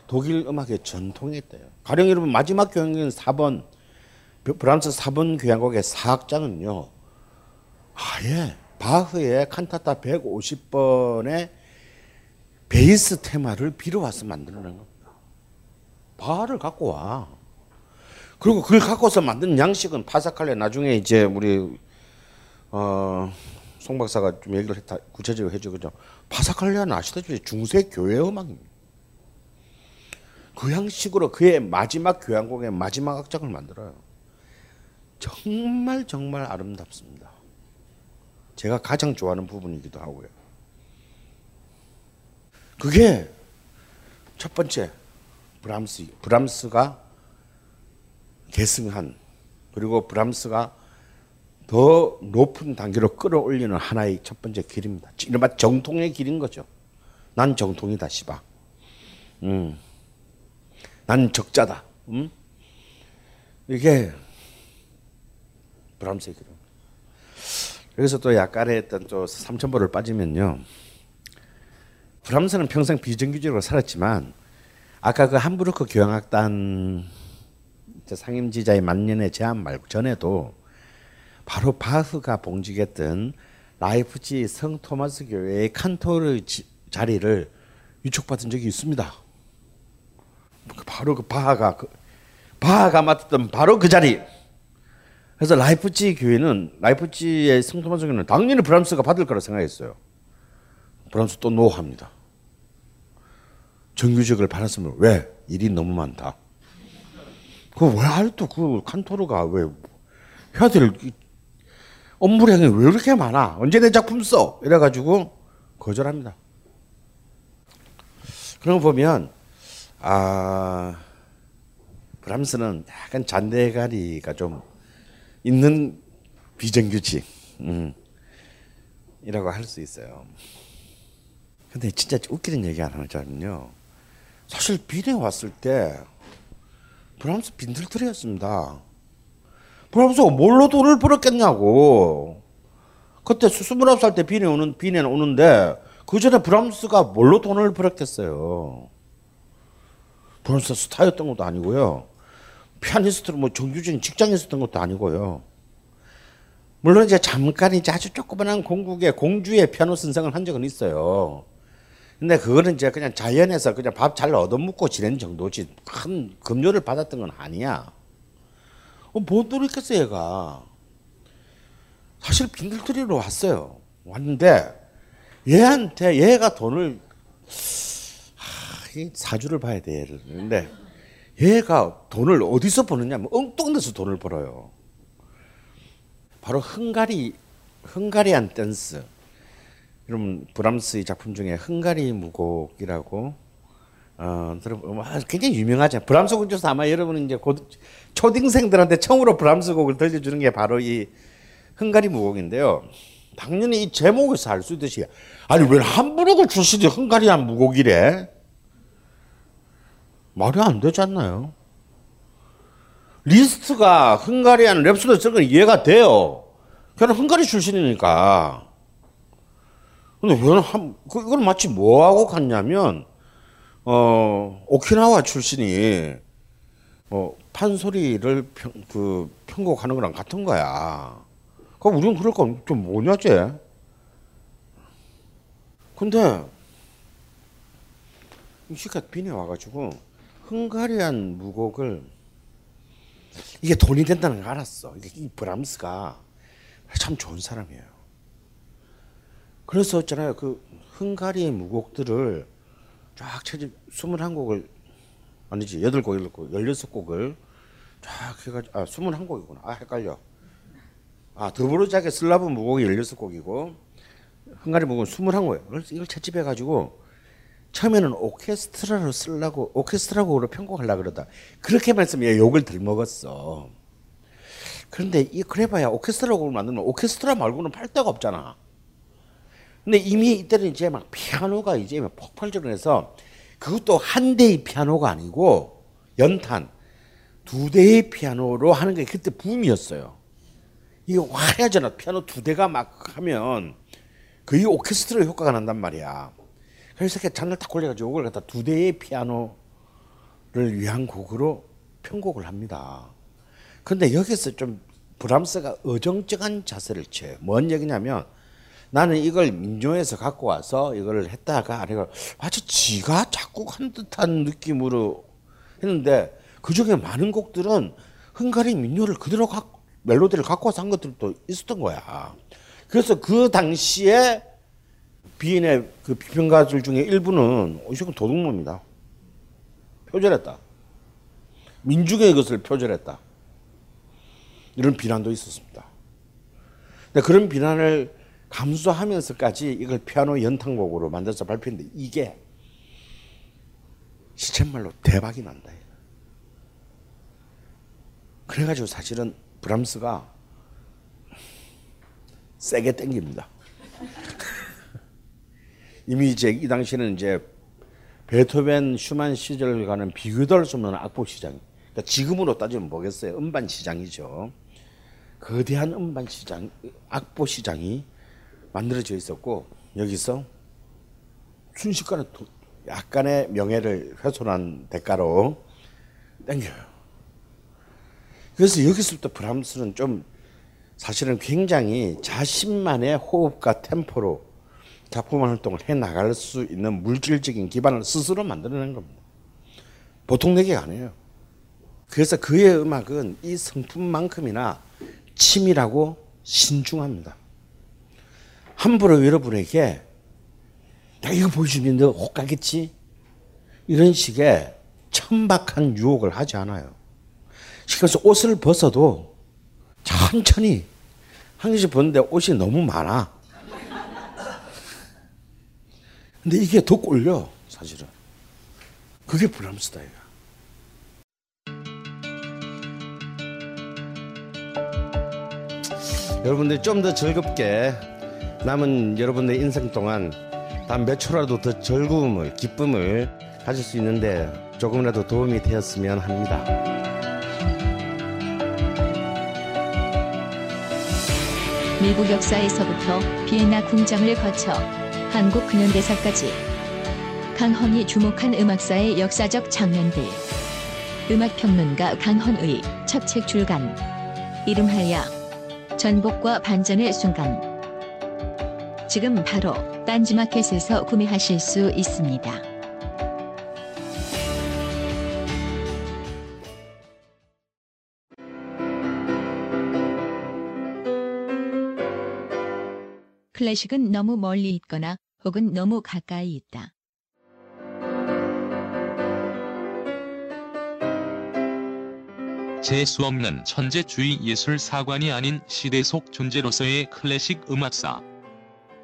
독일 음악의 전통이 있대요. 가령 여러분 마지막 교향곡인 4번 브람스 4번 교향곡의 4악장은요. 아예 바흐의 칸타타 150번의 베이스 테마를 빌어와서 만들어낸 겁니다. 바흐를 갖고 와. 그리고 그걸 갖고서 만든 양식은 파사칼레 나중에 이제 우리 어, 송 박사가 좀 얘기를 했다 구체적으로 해주거죠. 파사칼레는 아시다시피 중세 교회 음악입니다. 그 양식으로 그의 마지막 교향곡의 마지막 악장을 만들어요. 정말 정말 아름답습니다. 제가 가장 좋아하는 부분이기도 하고요. 그게 첫 번째 브람스 브람스가 계승한 그리고 브람스가 더 높은 단계로 끌어올리는 하나의 첫 번째 길입니다. 이른바 정통의 길인 거죠. 난 정통이다, 시바. 음. 난 적자다. 음? 이게 브람스의 길은. 여기서 또 약간의 했던 또 삼천보를 빠지면요. 브람스는 평생 비정규직으로 살았지만 아까 그 함부르크 교향악단 상임지자의 만년의 제안 말고 전에도 바로 바흐가 봉직했던 라이프치 성 토마스 교회의 칸토르 자리를 위촉받은 적이 있습니다. 바로 그 바하가 그 바하가 맡았던 바로 그 자리. 그래서 라이프치히 교회는 라이프치히의 성 토마스 교회는 당연히 브람스가 받을 거라 생각했어요. 브람스 또 노합니다. 정규직을 받았으면 왜 일이 너무 많다. 그왜 할또 그 칸토르가 왜 해야 될 업무량이 왜 이렇게 많아? 언제 내 작품 써? 이래가지고 거절합니다. 그런 거 보면 아 브람스는 약간 잔대가리가 좀 있는 비정규직 음, 이라고 할 수 있어요. 근데 진짜 웃기는 얘기 하나 하자면요. 사실 빈에 왔을 때 브람스 빈털터리였습니다. 브람스가 뭘로 돈을 벌었겠냐고. 그때 29살 때 빈에 오는 빈에 오는데 그 전에 브람스가 뭘로 돈을 벌었겠어요. 브람스 스타였던 것도 아니고요. 피아니스트로 뭐 정규적인 직장에 있었던 것도 아니고요. 물론 이제 잠깐 이제 아주 조그만한 공국의 공주의 피아노 선생을 한 적은 있어요. 근데 그거는 이제 그냥 자연에서 그냥 밥 잘 얻어먹고 지낸 정도지 큰 급료를 받았던 건 아니야. 어, 뭔 돈이 있겠어 얘가. 사실 빈들터리로 왔어요. 왔는데 얘한테 얘가 돈을 하, 이 사주를 봐야 돼 얘를. 근데 얘가 돈을 어디서 버느냐 면 엉뚱한 데서 돈을 벌어요. 바로 흥가리 흥가리안 댄스. 여러분 브람스의 작품 중에 흥가리 무곡이라고 어, 들어 굉장히 유명하죠. 브람스 곡 중에서 아마 여러분은 이제 곧 초딩생들한테 처음으로 브람스 곡을 들려주는 게 바로 이 헝가리 무곡인데요. 당연히 이 제목에서 알 수 있듯이 아니 왜 함부르크 출신이 Hungarian 무곡이래? 말이 안 되지 않나요? 리스트가 Hungarian rhapsody 쓴건 이해가 돼요. 걔는 헝가리 출신이니까. 근데 왜 한, 그, 이걸 마치 뭐하고 같냐면, 어, 오키나와 출신이, 뭐, 판소리를 평, 그, 편곡하는 거랑 같은 거야. 그럼 우리는 그럴 거좀 뭐냐, 쟤? 근데, 이 시가 빈에 와가지고, 흥가리안 무곡을, 이게 돈이 된다는 걸 알았어. 이 브람스가 참 좋은 사람이에요. 그래서 있잖아요. 그 흥가리의 무곡들을 쫙 채집 21곡을 아니지 8곡 8곡 16곡을 쫙 해가지고 아 21곡이구나. 아 헷갈려. 아 드보르작의 슬라브 무곡이 16곡이고 흥가리 무곡은 21곡이에요. 그래서 이걸 채집해가지고 처음에는 오케스트라로 쓰려고 오케스트라곡으로 편곡하려고 그러다 그렇게 말씀해 욕을 덜 먹었어. 그런데 이 그래봐야 오케스트라 곡을 만들면 오케스트라 말고는 팔 데가 없잖아. 근데 이미 이때는 이제 막 피아노가 이제 폭발적으로 해서 그것도 한 대의 피아노가 아니고 연탄 두 대의 피아노로 하는 게 그때 붐이었어요. 이게 화려하잖아. 피아노 두 대가 막 하면 거의 오케스트라 효과가 난단 말이야. 그래서 이렇게 잔을 탁 걸려가지고 이걸 갖다 두 대의 피아노를 위한 곡으로 편곡을 합니다. 근데 여기서 좀 브람스가 어정쩡한 자세를 취해요. 뭔 얘기냐면 나는 이걸 민요에서 갖고 와서 이걸 했다가 아니가 마치 지가 작곡한 듯한 느낌으로 했는데 그 중에 많은 곡들은 흥가리 민요를 그대로 갖고 멜로디를 갖고 와서 한 것들도 있었던 거야. 그래서 그 당시에 비인의 그 비평가들 중에 일부는 이건 도둑놈이다. 표절했다. 민중의 것을 표절했다. 이런 비난도 있었습니다. 그런 비난을 감수하면서까지 이걸 피아노 연탄곡으로 만들어서 발표했는데 이게 시쳇말로 대박이 난다. 그래가지고 사실은 브람스가 세게 땡깁니다. 이미 이제 이 당시에는 이제 베토벤, 슈만 시절과는 비교도 할 수 없는 악보 시장. 그러니까 지금으로 따지면 뭐겠어요? 음반 시장이죠. 거대한 음반 시장, 악보 시장이 만들어져 있었고 여기서 순식간에 약간의 명예를 훼손한 대가로 땡겨요. 그래서 여기서부터 브람스는 좀 사실은 굉장히 자신만의 호흡과 템포로 작품 활동을 해 나갈 수 있는 물질적인 기반을 스스로 만들어낸 겁니다. 보통 얘기가 아니에요. 그래서 그의 음악은 이 성품만큼이나 치밀하고 신중합니다. 함부로 여러분에게 나 이거 보여주면 너 혹가겠지? 이런 식의 천박한 유혹을 하지 않아요. 그래서 옷을 벗어도 천천히 한 개씩 보는데 옷이 너무 많아. 근데 이게 더 꼴려 사실은. 그게 브람스다 이거. 여러분들 좀 더 즐겁게 남은 여러분의 인생 동안 단 몇 초라도 더 즐거움을 기쁨을 가질 수 있는데 조금이라도 도움이 되었으면 합니다. 미국 역사에서부터 비엔나 궁정을 거쳐 한국 근현대사까지 강헌이 주목한 음악사의 역사적 장면들. 음악평론가 강헌의 첫 책 출간 이름하여 전복과 반전의 순간 지금 바로 딴지마켓에서 구매하실 수 있습니다. 클래식은 너무 멀리 있거나 혹은 너무 가까이 있다. 재수 없는 천재주의 예술 사관이 아닌 시대 속 존재로서의 클래식 음악사.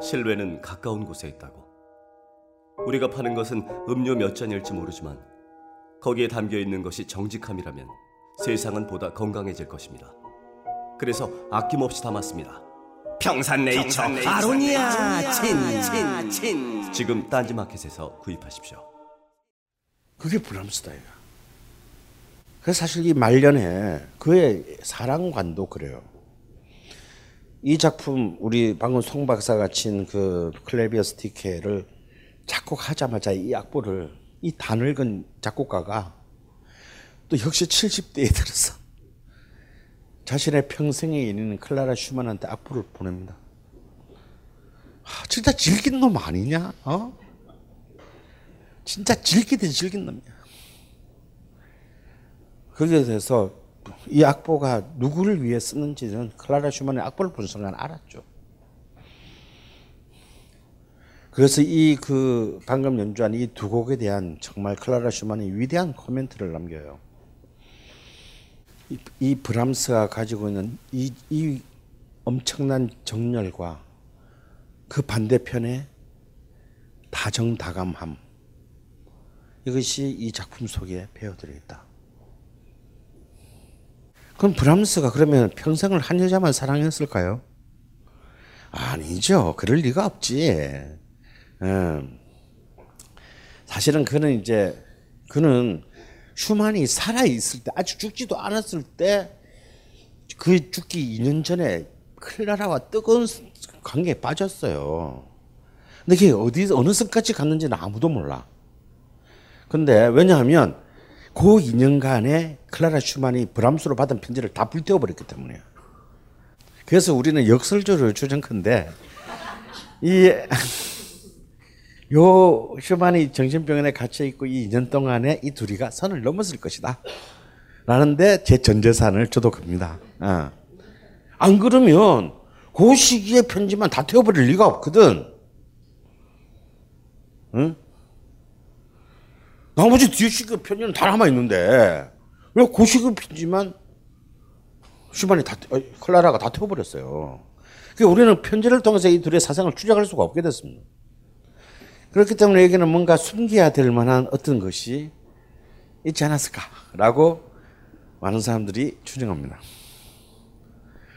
실외는 가까운 곳에 있다고. 우리가 파는 것은 음료 몇 잔일지 모르지만 거기에 담겨 있는 것이 정직함이라면 세상은 보다 건강해질 것입니다. 그래서 아낌없이 담았습니다. 평산네이처 아로니아 친친 친 지금 딴지마켓에서 구입하십시오. 그게 브람스다 이거. 그래서 사실 이 말년에 그의 사랑관도 그래요. 이 작품 우리 방금 송 박사가 친 그 클레비어 스티케를 작곡하자마자 이 악보를 이 다늙은 작곡가가 또 역시 70대에 들어서 자신의 평생에 있는 클라라 슈만한테 악보를 보냅니다. 아, 진짜 질긴 놈 아니냐? 어? 진짜 질기든 질긴 놈이야. 거기에 대해서 이 악보가 누구를 위해 쓰는지는 클라라 슈만의 악보를 본 순간 알았죠. 그래서 이 그 방금 연주한 이 두 곡에 대한 정말 클라라 슈만이 위대한 코멘트를 남겨요. 이, 이 브람스가 가지고 있는 이, 이 엄청난 정열과 그 반대편에 다정다감함 이것이 이 작품 속에 배어들어 있다. 그럼 브람스가 그러면 평생을 한 여자만 사랑했을까요? 아니죠. 그럴 리가 없지. 음. 사실은 그는 이제 그는 슈만이 살아 있을 때 아직 죽지도 않았을 때 그 죽기 2년 전에 클라라와 뜨거운 관계에 빠졌어요. 근데 그게 어디 어느 선까지 갔는지는 아무도 몰라. 근데 왜냐하면 그 2년간에 클라라 슈만이 브람스로 받은 편지를 다 불태워 버렸기 때문이에요. 그래서 우리는 역설적으로 추정컨대 이 요 슈만이 정신병원에 갇혀 있고 이 2년 동안에 이 둘이가 선을 넘었을 것이다. 라는데 제 전 재산을 줘도 겁니다. 어. 안 그러면 그 시기에 편지만 다 태워버릴 리가 없거든. 응? 나머지 뒤에 시기 편지는 다 남아 있는데 왜그 시기 편지만 슈만이 다 어, 클라라가 다 태워버렸어요. 그러니까 우리는 편지를 통해서 이 둘의 사생을 추적할 수가 없게 됐습니다. 그렇기 때문에 여기는 뭔가 숨겨야 될 만한 어떤 것이 있지 않았을까라고 많은 사람들이 추정합니다.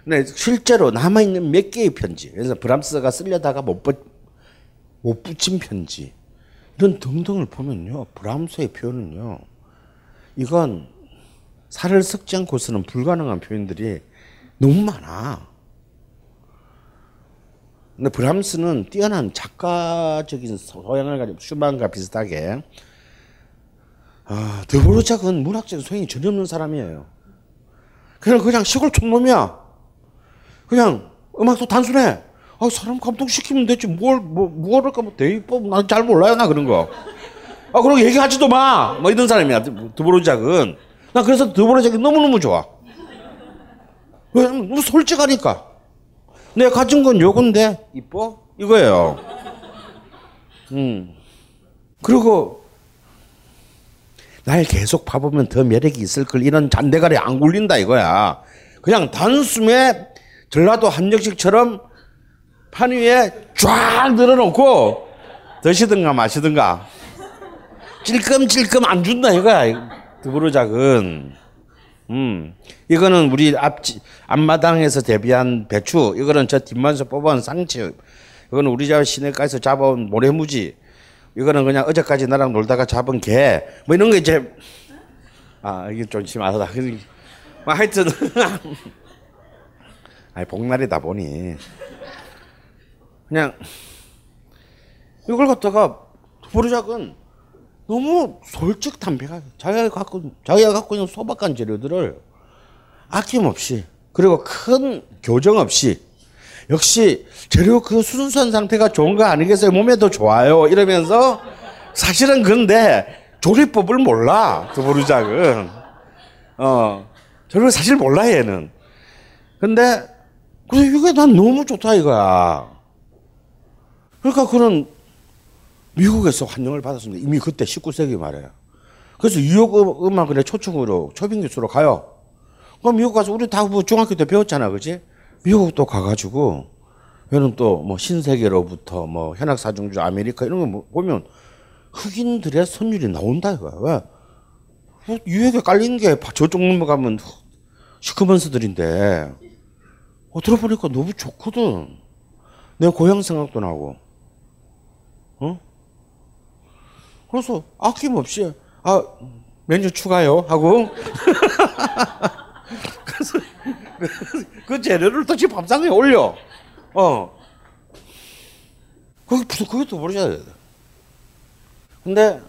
근데 실제로 남아 있는 몇 개의 편지, 그래서 브람스가 쓰려다가 못, 붙, 못 붙인 편지 이런 등등을 보면요, 브람스의 표현은요, 이건 살을 섞지 않고서는 불가능한 표현들이 너무 많아. 근데 브람스는 뛰어난 작가적인 소양을 가지고 슈만과 비슷하게 아, 드보르작은 문학적인 소양이 전혀 없는 사람이에요. 그냥 그냥 시골 촌놈이야. 그냥 음악도 단순해. 아, 사람 감동시키면 되지. 뭘, 뭐, 뭐랄까, 뭐, 대입법, 난 잘 몰라요, 나 그런 거. 아, 그리고 얘기하지도 마! 뭐 이런 사람이야, 드보르작은. 나 그래서 드보르작이 너무너무 좋아. 왜냐면 너무 솔직하니까. 내가 가진 건 요건데, 이뻐? 이거예요. 음. 그리고, 날 계속 봐보면 더 매력이 있을 걸 이런 잔대가리 안 굴린다 이거야. 그냥 단숨에 전라도 한정식처럼 판 위에 쫙 늘어놓고 드시든가 마시든가 찔끔찔끔 안 준다 이거야. 드부르작은. 음. 이거는 우리 앞 앞마당에서 대비한 배추. 이거는 저 뒷만에서 뽑아온 상추. 이거는 우리 집 시내가에서 잡아온 모래무지. 이거는 그냥 어제까지 나랑 놀다가 잡은 개. 뭐 이런 거 이제 아 이게 좀 심하다. 뭐 하여튼 아니 복날이다 보니 그냥 이걸 갖다가 보르작은 너무 솔직 담백하게 자기가 갖고 자기가 갖고 있는 소박한 재료들을 아낌없이 그리고 큰 교정 없이 역시 재료 그 순수한 상태가 좋은 거 아니겠어요? 몸에도 좋아요. 이러면서 사실은 근데 조리법을 몰라 두부르작은 어 저를 사실 몰라 얘는. 근데 그래 이게 난 너무 좋다 이거야. 그러니까 그런 미국에서 환영을 받았습니다. 이미 그때 19세기 말이에요. 그래서 뉴욕 음악원에 초청으로 초빙 교수로 가요. 그럼 미국 가서 우리 다 뭐 중학교 때 배웠잖아, 그지? 미국도 가가지고 얘는 또뭐 신세계로부터 뭐 현악사중주 아메리카 이런 거 보면 흑인들의 선율이 나온다 이거야. 왜? 뭐 뉴욕에 깔린 게 저쪽 넘어가면 시커먼스들인데 어, 들어보니까 너무 좋거든. 내 고향 생각도 나고. 어? 그래서 아낌없이 아 메뉴 추가요 하고 그래서 그 재료를 또 집 밥상에 올려. 어. 그게 그것도 모르셔야 돼. 근데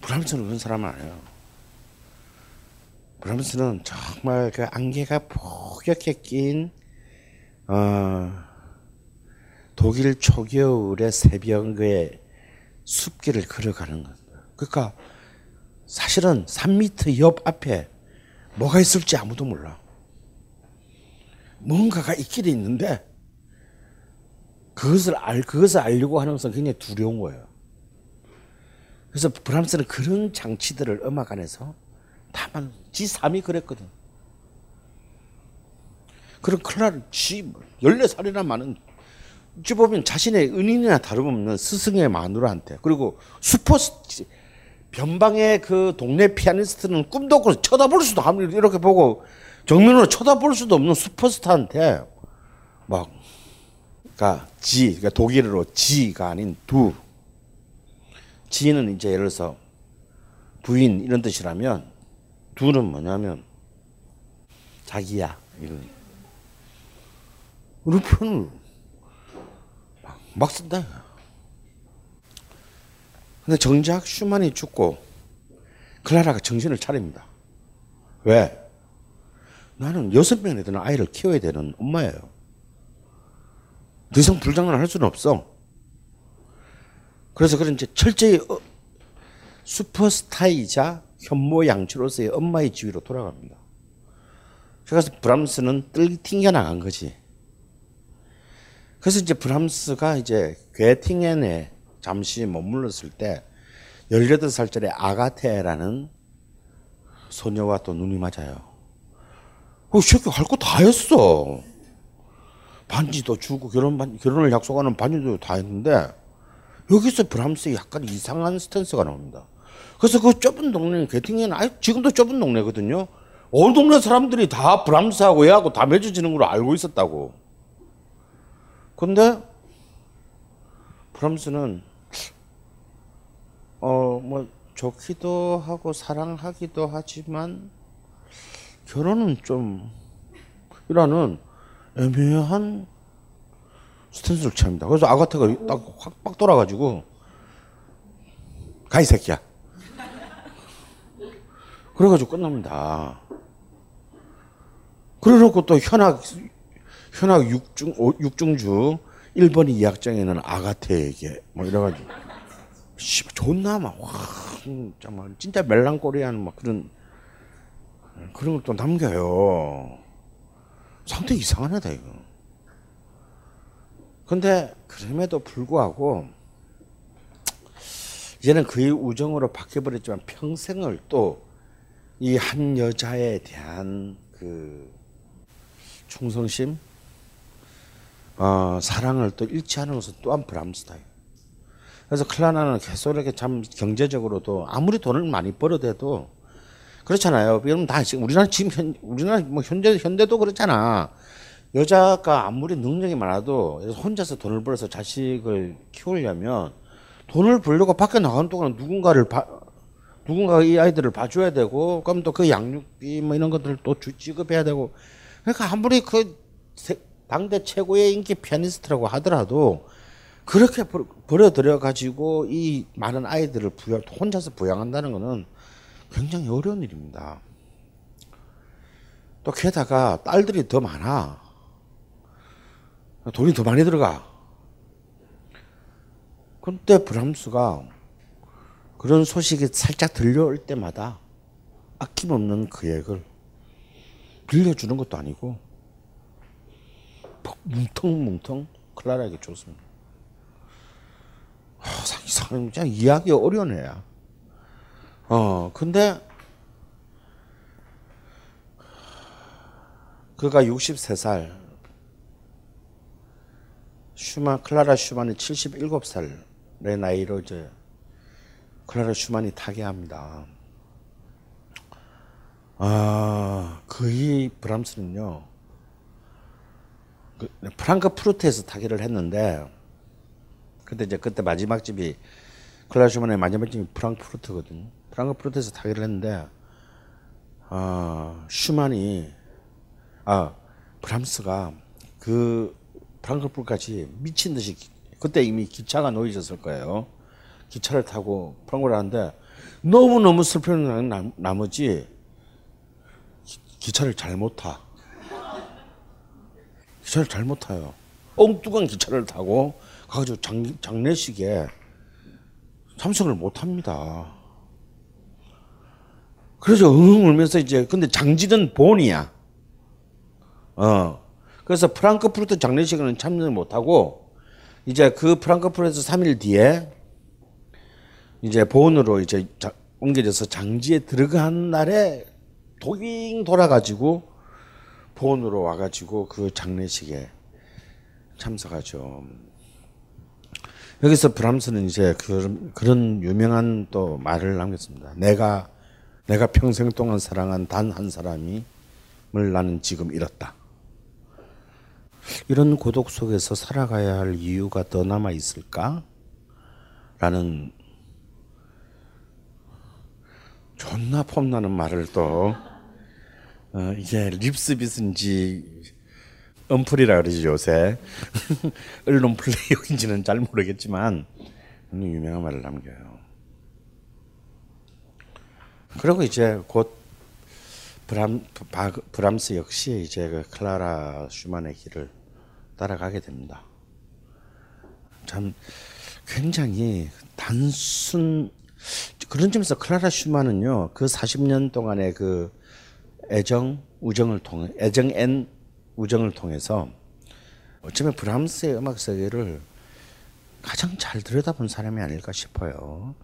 브람스는 그런 사람 아니에요. 브람스는 정말 그 안개가 폭격해 낀 어, 독일 초겨울의 새벽의 숲길을 걸어가는 것. 그러니까 사실은 3미터 옆 앞에 뭐가 있을지 아무도 몰라. 뭔가가 있긴 있는데 그것을 알 그것을 알려고 하는 것은 굉장히 두려운 거예요. 그래서 브람스는 그런 장치들을 음악 안에서 다만 지 삶이 그랬거든. 그런 클라를 지 14살이나 많은 지 보면 자신의 은인이나 다름없는 스승의 마누라한테 그리고 슈퍼 변방의 그 동네 피아니스트는 꿈도 없고 쳐다볼 수도 없는 이렇게 보고 정면으로 쳐다볼 수도 없는 슈퍼스타한테 막 그러니까 지 그러니까 독일어로 지가 아닌 두. 지는 이제 예를 들어서 부인 이런 뜻이라면 두는 뭐냐면 자기야 이런. 이런 표현을 막, 막 쓴다. 근데 정작 슈만이 죽고 클라라가 정신을 차립니다. 왜? 나는 여섯 명이 되는 아이를 키워야 되는 엄마예요. 더 이상 불장난을 할 수는 없어. 그래서 그런 이제 철저히 어, 슈퍼스타이자 현모양처로서의 엄마의 지위로 돌아갑니다. 그래서 브람스는 뜰 튕겨 나간 거지. 그래서 이제 브람스가 이제 괴팅엔에 잠시 머물렀을 때 18살짜리 아가테라는 소녀와 또 눈이 맞아요. 그 새끼 할 거 다 했어. 반지도 주고 결혼 반, 결혼을 약속하는 반지도 다 했는데 여기서 브람스의 약간 이상한 스탠스가 나옵니다. 그래서 그 좁은 동네는 괴팅엔 아 지금도 좁은 동네거든요. 온 동네 사람들이 다 브람스하고 얘하고 다 맺어지는 걸로 알고 있었다고. 근데 브람스는 어 뭐 좋기도 하고 사랑하기도 하지만 결혼은 좀 이라는 애매한 스탠스를 취합니다. 그래서 아가타가 딱확 돌아가지고 가이 새끼야. 그래가지고 끝납니다. 그래놓고 또 현악 현악 육중 육중주 1번 이약장에는 아가테에게 뭐 이래가지고 씨 존나 막 진짜 멜랑꼬리한 막 그런 그런 걸 또 남겨요. 상당히 이상한 애다 이거. 근데 그럼에도 불구하고 이제는 그의 우정으로 바뀌어버렸지만 평생을 또 이 한 여자에 대한 그 충성심, 어, 사랑을 또 잃지 않은 것은 또한 브람스다요. 그래서 클라나는 계속 이렇게 참 경제적으로도 아무리 돈을 많이 벌어대도 그렇잖아요. 여러분 다 지금 우리나라 지금 현 우리나라 뭐 현재 현대도 그렇잖아. 여자가 아무리 능력이 많아도 혼자서 돈을 벌어서 자식을 키우려면 돈을 벌려고 밖에 나가는 동안 누군가를 봐, 누군가 이 아이들을 봐줘야 되고 그럼 또 그 양육비 뭐 이런 것들을 또 주, 지급해야 되고 그러니까 아무리 그 당대 최고의 인기 피아니스트라고 하더라도 그렇게 버려들여 가지고 이 많은 아이들을 부양 혼자서 부양한다는 것은 굉장히 어려운 일입니다. 또 게다가 딸들이 더 많아. 돈이 더 많이 들어가. 그때 브람스가 그런 소식이 살짝 들려올 때마다 아낌없는 계획을 빌려주는 것도 아니고 뭉텅뭉텅 클라라에게 줬습니다. 아, 이상 그냥 이해하기 어려운 애야. 어, 근데 그가 63살 슈만 클라라 슈만이 77살의 나이로 이제 클라라 슈만이 타계합니다. 아, 그이 브람스는요. 그 프랑크푸르트에서 타계를 했는데 근데 이제 그때 마지막 집이 클라라 슈만의 마지막 집이 프랑크푸르트거든요. 프랑크푸르트에서 타계를 했는데 아, 슈만이 아, 브람스가 그 프랑크푸르트까지 미친 듯이 그때 이미 기차가 놓여졌을 거예요. 기차를 타고 프랑크를 하는데 너무너무 슬픈 나머지 기차를 잘못 타. 기차를 잘 못 타요. 엉뚱한 기차를 타고 가가지고 장, 장례식에 참석을 못 합니다. 그래서 응 울면서 이제 근데 장지든 본이야. 어. 그래서 프랑크푸르트 장례식에는 참석을 못 하고 이제 그 프랑크푸르트에서 3일 뒤에 이제 보온으로 이제 자, 옮겨져서 장지에 들어간 날에 도깅 돌아가지고 보온으로 와가지고 그 장례식에 참석하죠. 여기서 브람스는 이제 그런, 그런 유명한 또 말을 남겼습니다. 내가 내가 평생 동안 사랑한 단 한 사람이 을 나는 지금 잃었다. 이런 고독 속에서 살아가야 할 이유가 더 남아 있을까? 라는 존나 폼나는 말을 또 어, 이게 립스빗인지 언플이라 그러지 요새 언론 플레이어인지는 잘 모르겠지만 유명한 말을 남겨요. 그리고 이제 곧 브람 바, 브람스 역시 이제 그 클라라 슈만의 길을 따라가게 됩니다. 참 굉장히 단순 그런 점에서 클라라 슈만은요 그 40년 동안의 그 애정 우정을 통해 애정 and 우정을 통해서 어쩌면 브람스의 음악 세계를 가장 잘 들여다본 사람이 아닐까 싶어요.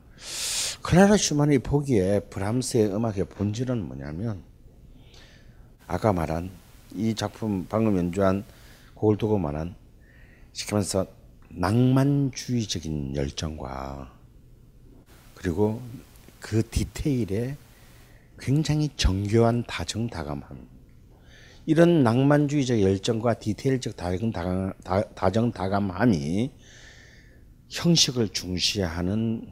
클라라 슈만이 보기에 브람스의 음악의 본질은 뭐냐면 아까 말한 이 작품 방금 연주한 곡을 두고 말한 쉽게 말해서 낭만주의적인 열정과 그리고 그 디테일에 굉장히 정교한 다정다감함. 이런 낭만주의적 열정과 디테일적 다정다감, 다, 다정다감함이 형식을 중시하는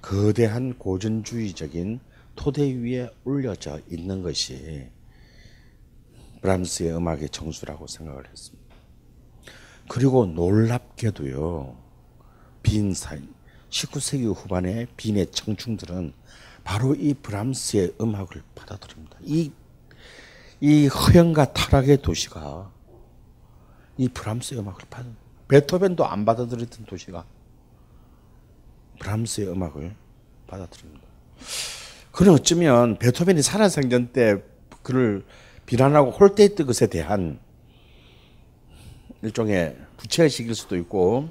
거대한 고전주의적인 토대 위에 올려져 있는 것이 브람스의 음악의 정수라고 생각을 했습니다. 그리고 놀랍게도요, 빈 사이, 19세기 후반의 빈의 청중들은 바로 이 브람스의 음악을 받아들입니다. 이, 이 허영과 타락의 도시가 이 브람스의 음악을 받아, 베토벤도 안 받아들였던 도시가 브람스의 음악을 받아들입니다. 그는 어쩌면 베토벤이 살아생전 때 그를 비난하고 홀대했던 것에 대한 일종의 부채의식일 수도 있고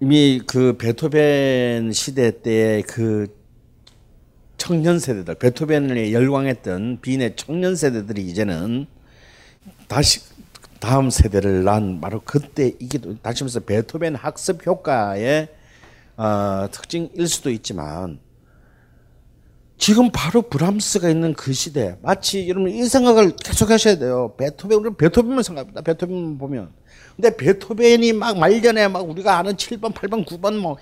이미 그 베토벤 시대 때의 그 청년 세대들, 베토벤을 열광했던 빈의 청년 세대들이 이제는 다시 다음 세대를 낳은 바로 그때 이게 다시 말해서 베토벤 학습 효과의 어, 특징일 수도 있지만 지금 바로 브람스가 있는 그 시대 마치 여러분 이 생각을 계속 하셔야 돼요. 베토벤 우리 베토벤만 생각합니다. 베토벤 보면 근데 베토벤이 막 말년에 막 우리가 아는 7번, 8번, 9번 뭐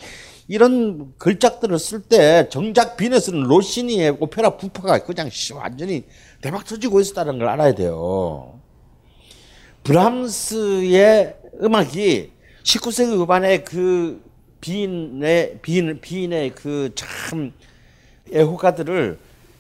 이런 글작들을 쓸 때 정작 빈에서는 로시니의 오페라 부파가 그냥 완전히 대박 터지고 있었다는 걸 알아야 돼요. 브람스의 음악이 19세기 후반에 그 빈의 빈 빈의 그 참 애호가들을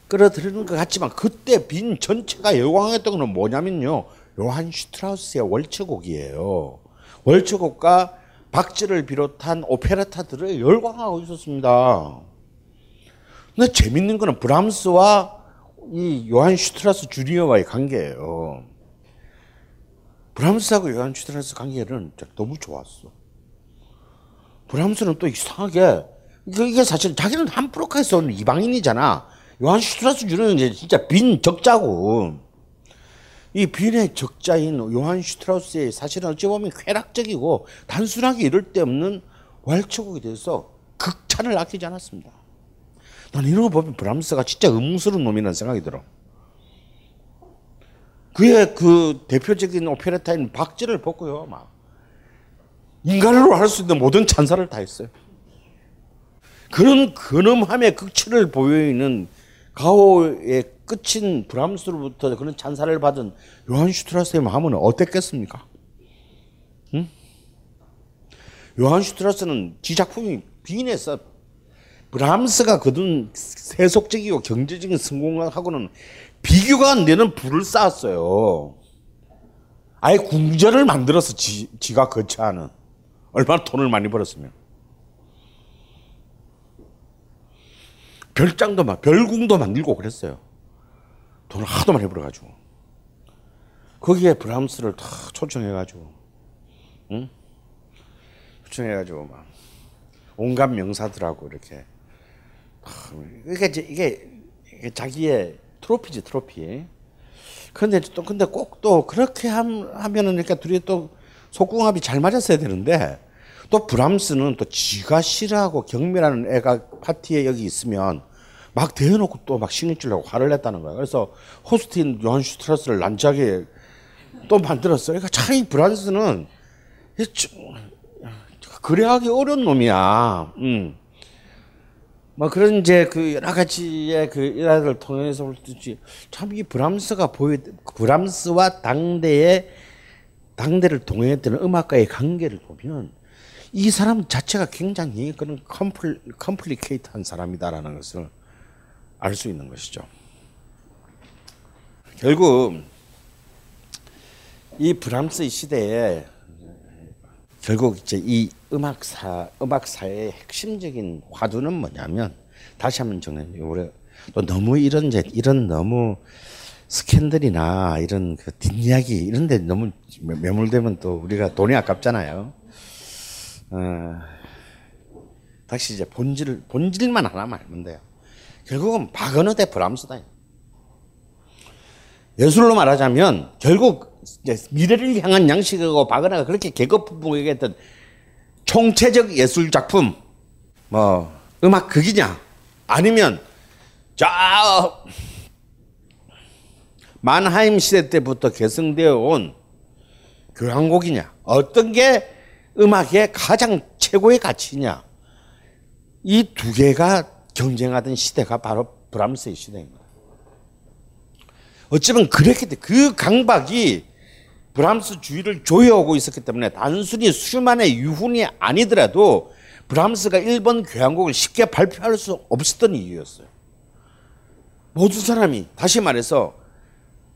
끌어들이는 것 같지만 그때 빈 전체가 열광했던 것은 뭐냐면요. 요한 슈트라우스의 왈츠곡이에요. 왈츠곡과 박쥐를 비롯한 오페레타들을 열광하고 있었습니다. 근데 재밌는 거는 브람스와 이 요한 슈트라우스 주니어와의 관계예요. 브람스하고 요한 슈트라우스 관계는 너무 좋았어. 브람스는 또 이상하게 이게 사실 자기는 함부르크에서 온 이방인이잖아. 요한 슈트라우스 주니어는 이제 진짜 빈 적자고. 이 빈의 적자인 요한 슈트라우스의 사실은 어찌 보면 쾌락적이고 단순하게 이를 데 없는 왈츠곡에 대해서 극찬을 아끼지 않았습니다. 난 이런 거 보면 브람스가 진짜 음스러운 놈이라는 생각이 들어. 그의 그 대표적인 오페레타인 박쥐를 보고요, 막. 인간으로 할 수 있는 모든 찬사를 다 했어요. 그런 근엄함의 극치를 보여있는 가오의 끝인 브람스로부터 그런 찬사를 받은 요한 슈트라스의 마음은 어땠겠습니까? 응? 요한 슈트라스는 지 작품이 빈에서 브람스가 거둔 세속적이고 경제적인 성공하고는 비교가 안 되는 부를 쌓았어요. 아예 궁전을 만들어서 지, 지가 거처하는 얼마나 돈을 많이 벌었으면. 별장도 막 별궁도 만들고 그랬어요. 돈을 하도 많이 벌어가지고 거기에 브람스를 다 초청해가지고, 응? 초청해가지고 막 온갖 명사들하고 이렇게 이게 이게, 자기의 트로피지 트로피. 근데 또 근데 꼭 또 그렇게 함, 하면은 그러니까 둘이 또 속궁합이 잘 맞았어야 되는데 또 브람스는 또 지가 싫어하고 경미라는 애가 파티에 여기 있으면 막 대놓고 또 막 신경 쓰려고 화를 냈다는 거야. 그래서 호스틴 요한 슈트라스를 난자게 또 만들었어. 그러니까 참 브람스는 그래하기 어려운 놈이야. 음. 뭐 그런 이제 그 여러 가지의 그 일화들을 통해서 볼수있 참이 브람스가 보여 브람스와 당대의 당대를 동행했던 음악가의 관계를 보면 이 사람 자체가 굉장히 그런 컴플 컴플리케이트한 사람이다라는 것을 알 수 있는 것이죠. 결국 이 브람스 시대에 결국 이제 이 음악사 음악사의 핵심적인 화두는 뭐냐면 다시 한번 정해 우리 또 너무 이런 이제 이런 너무 스캔들이나 이런 그 뒷이야기 이런 데 너무 매몰되면 또 우리가 돈이 아깝잖아요. 어, 다시 이제 본질 본질만 하나만 알면 돼요. 결국은 바그너 대 브람스다. 예술로 말하자면 결국 미래를 향한 양식이고 바그너가 그렇게 계급부부에게 했던 총체적 예술 작품 뭐 음악 극이냐 아니면 자 만하임 시대 때부터 개성되어 온 교향곡이냐? 어떤 게 음악의 가장 최고의 가치냐? 이 두 개가 경쟁하던 시대가 바로 브람스의 시대입니다. 어쩌면 그랬기 때문에 그 강박이 브람스 주의를 조여오고 있었기 때문에 단순히 수만의 유훈이 아니더라도 브람스가 일본 교향곡을 쉽게 발표할 수 없었던 이유였어요. 모든 사람이 다시 말해서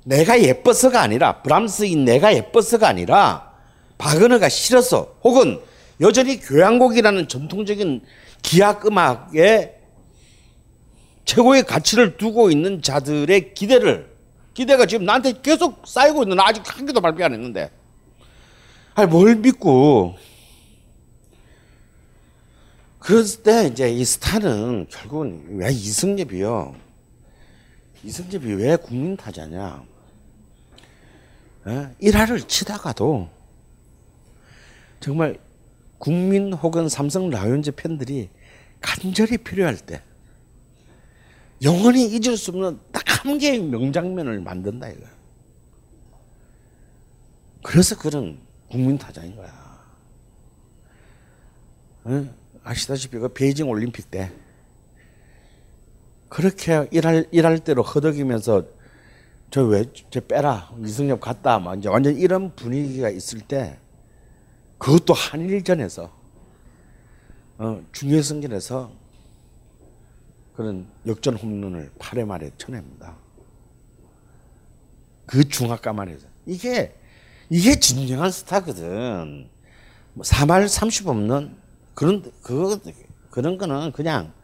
내가 예뻐서가 아니라 브람스인 내가 예뻐서가 아니라 바그너가 싫어서 혹은 여전히 교향곡이라는 전통적인 기악 음악에 최고의 가치를 두고 있는 자들의 기대를 기대가 지금 나한테 계속 쌓이고 있는 아직 한 개도 발표 안 했는데. 아니 뭘 믿고. 그랬을 때 이제 이 스타는 결국은 왜 이승엽이요? 이승엽이 왜 국민 타자냐? 예? 일화를 치다가도 정말 국민 혹은 삼성 라이온즈 팬들이 간절히 필요할 때 영원히 잊을 수 없는 딱 한 개의 명장면을 만든다 이거야. 그래서 그런 국민 타자인 거야. 예? 아시다시피 그 베이징 올림픽 때 그렇게 일할 일할 대로 허덕이면서 저 왜 저 빼라 이승엽 갔다 막 이제 완전 이런 분위기가 있을 때 그것도 한일전에서 어, 중요성전에서 그런 역전 홈런을 8회 말에 쳐냅니다. 그 중학가만에서 이게 이게 진정한 스타거든. 뭐 3할 30 없는 그런 그 그런 거는 그냥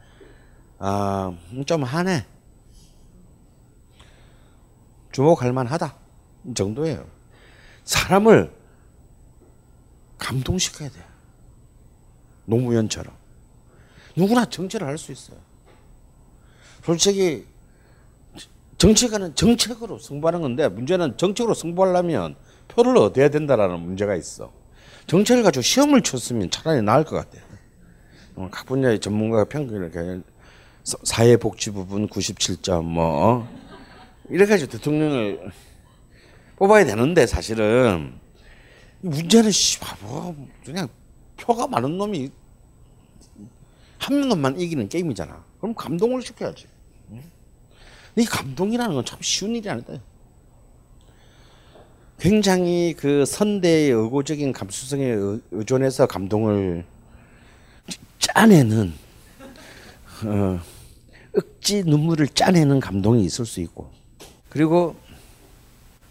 아좀 하네. 주목할 만하다. 이 정도예요. 사람을 감동시켜야 돼. 노무현처럼. 누구나 정치를 할 수 있어요. 솔직히 정치가는 정책으로 승부하는 건데 문제는 정책으로 승부하려면 표를 얻어야 된다라는 문제가 있어. 정책을 가지고 시험을 쳤으면 차라리 나을 것 같아요. 어, 각 분야의 전문가가 평균을 그냥 사회복지 부분 97점 뭐 이렇게 해서 대통령을 뽑아야 되는데 사실은 문제는 씨 뭐, 그냥 표가 많은 놈이 한 놈만 이기는 게임이잖아. 그럼 감동을 시켜야지. 이 감동이라는 건 참 쉬운 일이 아니다. 굉장히 그 선대의 의고적인 감수성에 의존해서 감동을 짜내는 어, 억지 눈물을 짜내는 감동이 있을 수 있고 그리고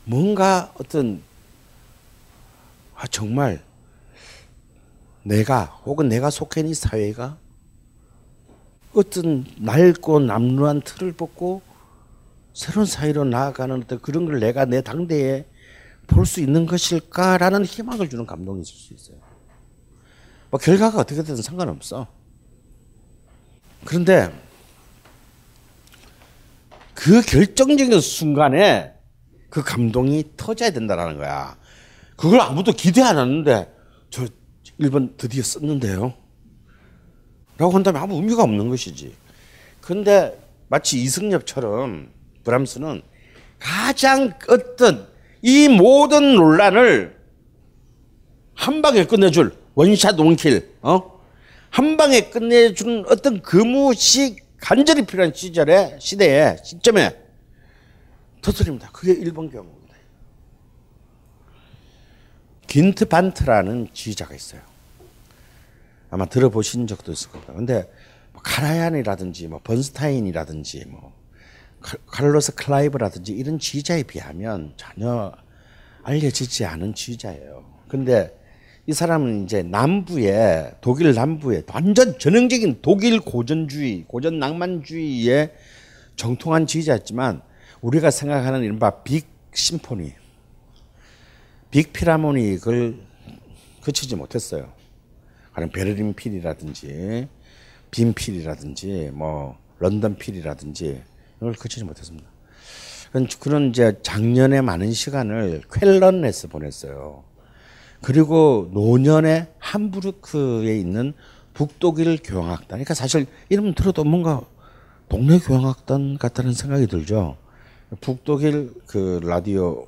뭔가 어떤 아 정말 내가 혹은 내가 속해 있는 사회가 어떤 낡고 남루한 틀을 벗고 새로운 사회로 나아가는 어떤 그런 걸 내가 내 당대에 볼 수 있는 것일까라는 희망을 주는 감동이 있을 수 있어요. 뭐 결과가 어떻게 되든 상관없어. 그런데 그 결정적인 순간에 그 감동이 터져야 된다라는 거야. 그걸 아무도 기대 안 하는데 저 1번 드디어 썼는데요. 라고 한다면 아무 의미가 없는 것이지. 근데 마치 이승엽처럼 브람스는 가장 어떤 이 모든 논란을 한 방에 끝내줄 원샷 원킬, 어? 한 방에 끝내주는 어떤 그무시 간절히 필요한 시절에 시대에 시점에 터뜨립니다. 그게 일본 경우입니다. 긴트 반트라는 지휘자가 있어요. 아마 들어보신 적도 있을 겁니다. 근데 뭐 카라얀이라든지 뭐 번스타인이라든지 뭐 칼로스 클라이브라든지 이런 지휘자에 비하면 전혀 알려지지 않은 지휘자예요. 근데 이 사람은 이제 남부에 독일 남부에 완전 전형적인 독일 고전주의, 고전 낭만주의에 정통한 지휘자였지만 우리가 생각하는 이른바 big 심포니, big 필하모니 그걸 그치지 못했어요. 가령 베를린 필이라든지 빈 필이라든지 뭐 런던 필이라든지 이걸 거치지 못했습니다. 그런 이제 작년에 많은 시간을 쾰른에서 보냈어요. 그리고 노년에 함부르크에 있는 북독일 교향악단. 그러니까 사실 이름 들어도 뭔가 동네 교향악단 같다는 생각이 들죠. 북독일 그 라디오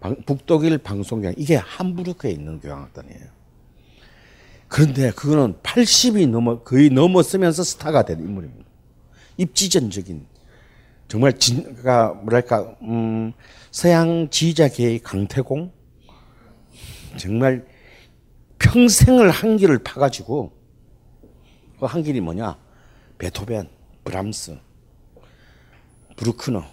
방, 북독일 방송경 이게 함부르크에 있는 교향악단이에요. 그런데 그거는 80이 넘어 거의 넘었으면서 스타가 된 인물입니다. 입지전적인 정말 진가 뭐랄까 음, 서양 지휘자계의 강태공? 정말 평생을 한 길을 파가지고 그 한 길이 뭐냐? 베토벤, 브람스, 브루크너.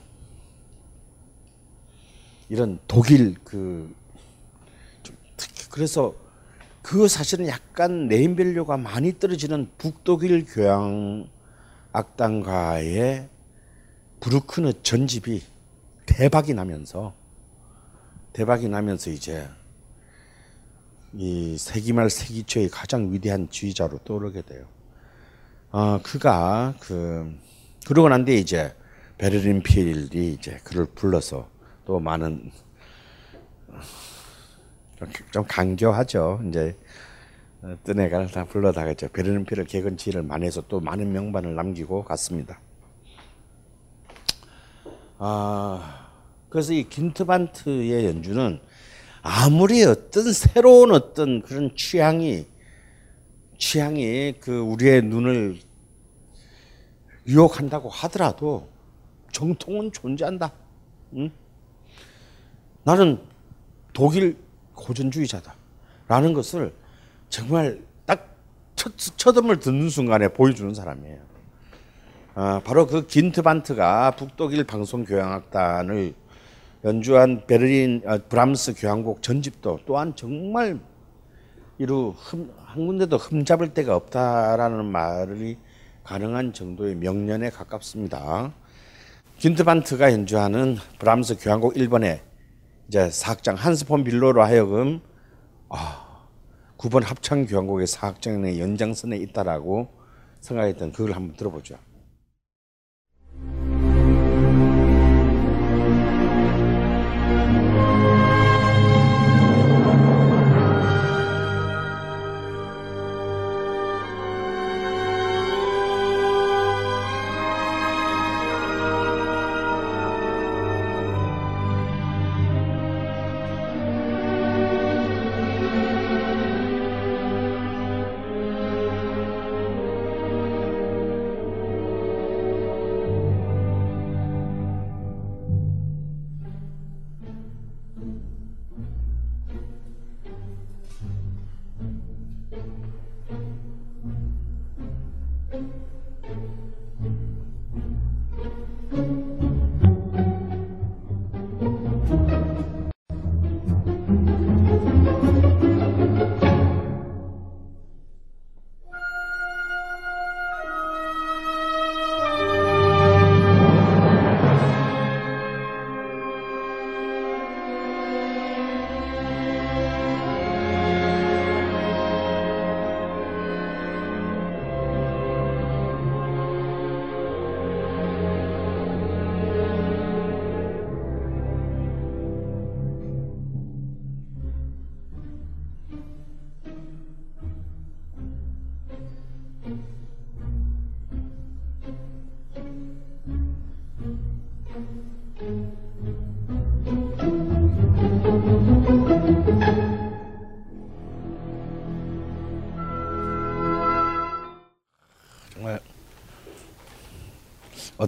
이런 독일 그 특히 그래서 그 사실은 약간 네임밸류가 많이 떨어지는 북독일 교향악단과의 브루크너 전집이 대박이 나면서 대박이 나면서 이제 이 세기말 세기초의 가장 위대한 지휘자로 떠오르게 돼요. 어, 그가 그 그러고 난 뒤에 이제 베를린 필이 이제 그를 불러서 또 많은 좀 강조하죠. 이제 애가 다 불러다가죠. 베를린 필을 개건 지휘를 많이 해서 또 많은 명반을 남기고 갔습니다. 아 그래서 이 긴트반트의 연주는 아무리 어떤 새로운 어떤 그런 취향이 취향이 그 우리의 눈을 유혹한다고 하더라도 정통은 존재한다. 응? 나는 독일 고전주의자다. 라는 것을 정말 딱 첫, 첫 음을 듣는 순간에 보여주는 사람이에요. 아, 바로 그 긴트반트가 북독일 방송교향악단을 연주한 베를린 아, 브람스 교향곡 전집도 또한 정말 이루 흠, 한 군데도 흠잡을 데가 없다라는 말이 가능한 정도의 명년에 가깝습니다. 긴트반트가 연주하는 브람스 교향곡 1번에 이제 사악장 한스 폰 빌로로 하여금 아, 9번 합창 교향곡의 사악장의 연장선에 있다라고 생각했던 그걸 한번 들어보죠.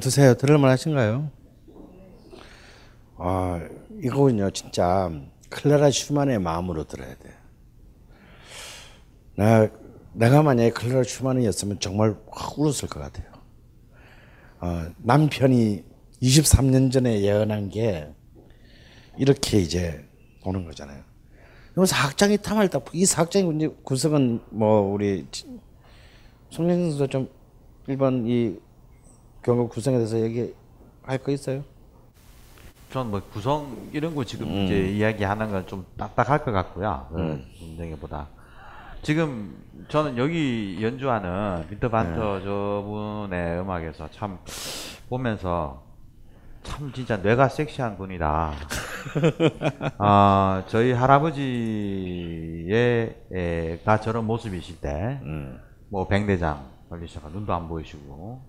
어떠세요? 들을만 하신가요? 아, 이거는요, 진짜 클라라 슈만의 마음으로 들어야 돼. 나, 내가 만약에 클라라 슈만이었으면 정말 확 울었을 것 같아요. 어, 남편이 23년 전에 예언한 게 이렇게 이제 오는 거잖아요. 그럼 사학장이 탐할 딱, 이 사학장의 구성은 뭐, 우리 송영 선수 좀 1번 이 경고 구성에 대해서 얘기할 거 있어요? 전뭐 구성 이런 거 지금 음. 이제 이야기하는 건 좀 딱딱할 것 같고요. 음. 문정이보다 지금 저는 여기 연주하는 미터 반터 네. 저분의 음악에서 참 보면서 참 진짜 뇌가 섹시한 분이다. 아 저희 할아버지의 가 저런 모습이실 때, 음. 뭐 백내장 걸리셔가 눈도 안 보이시고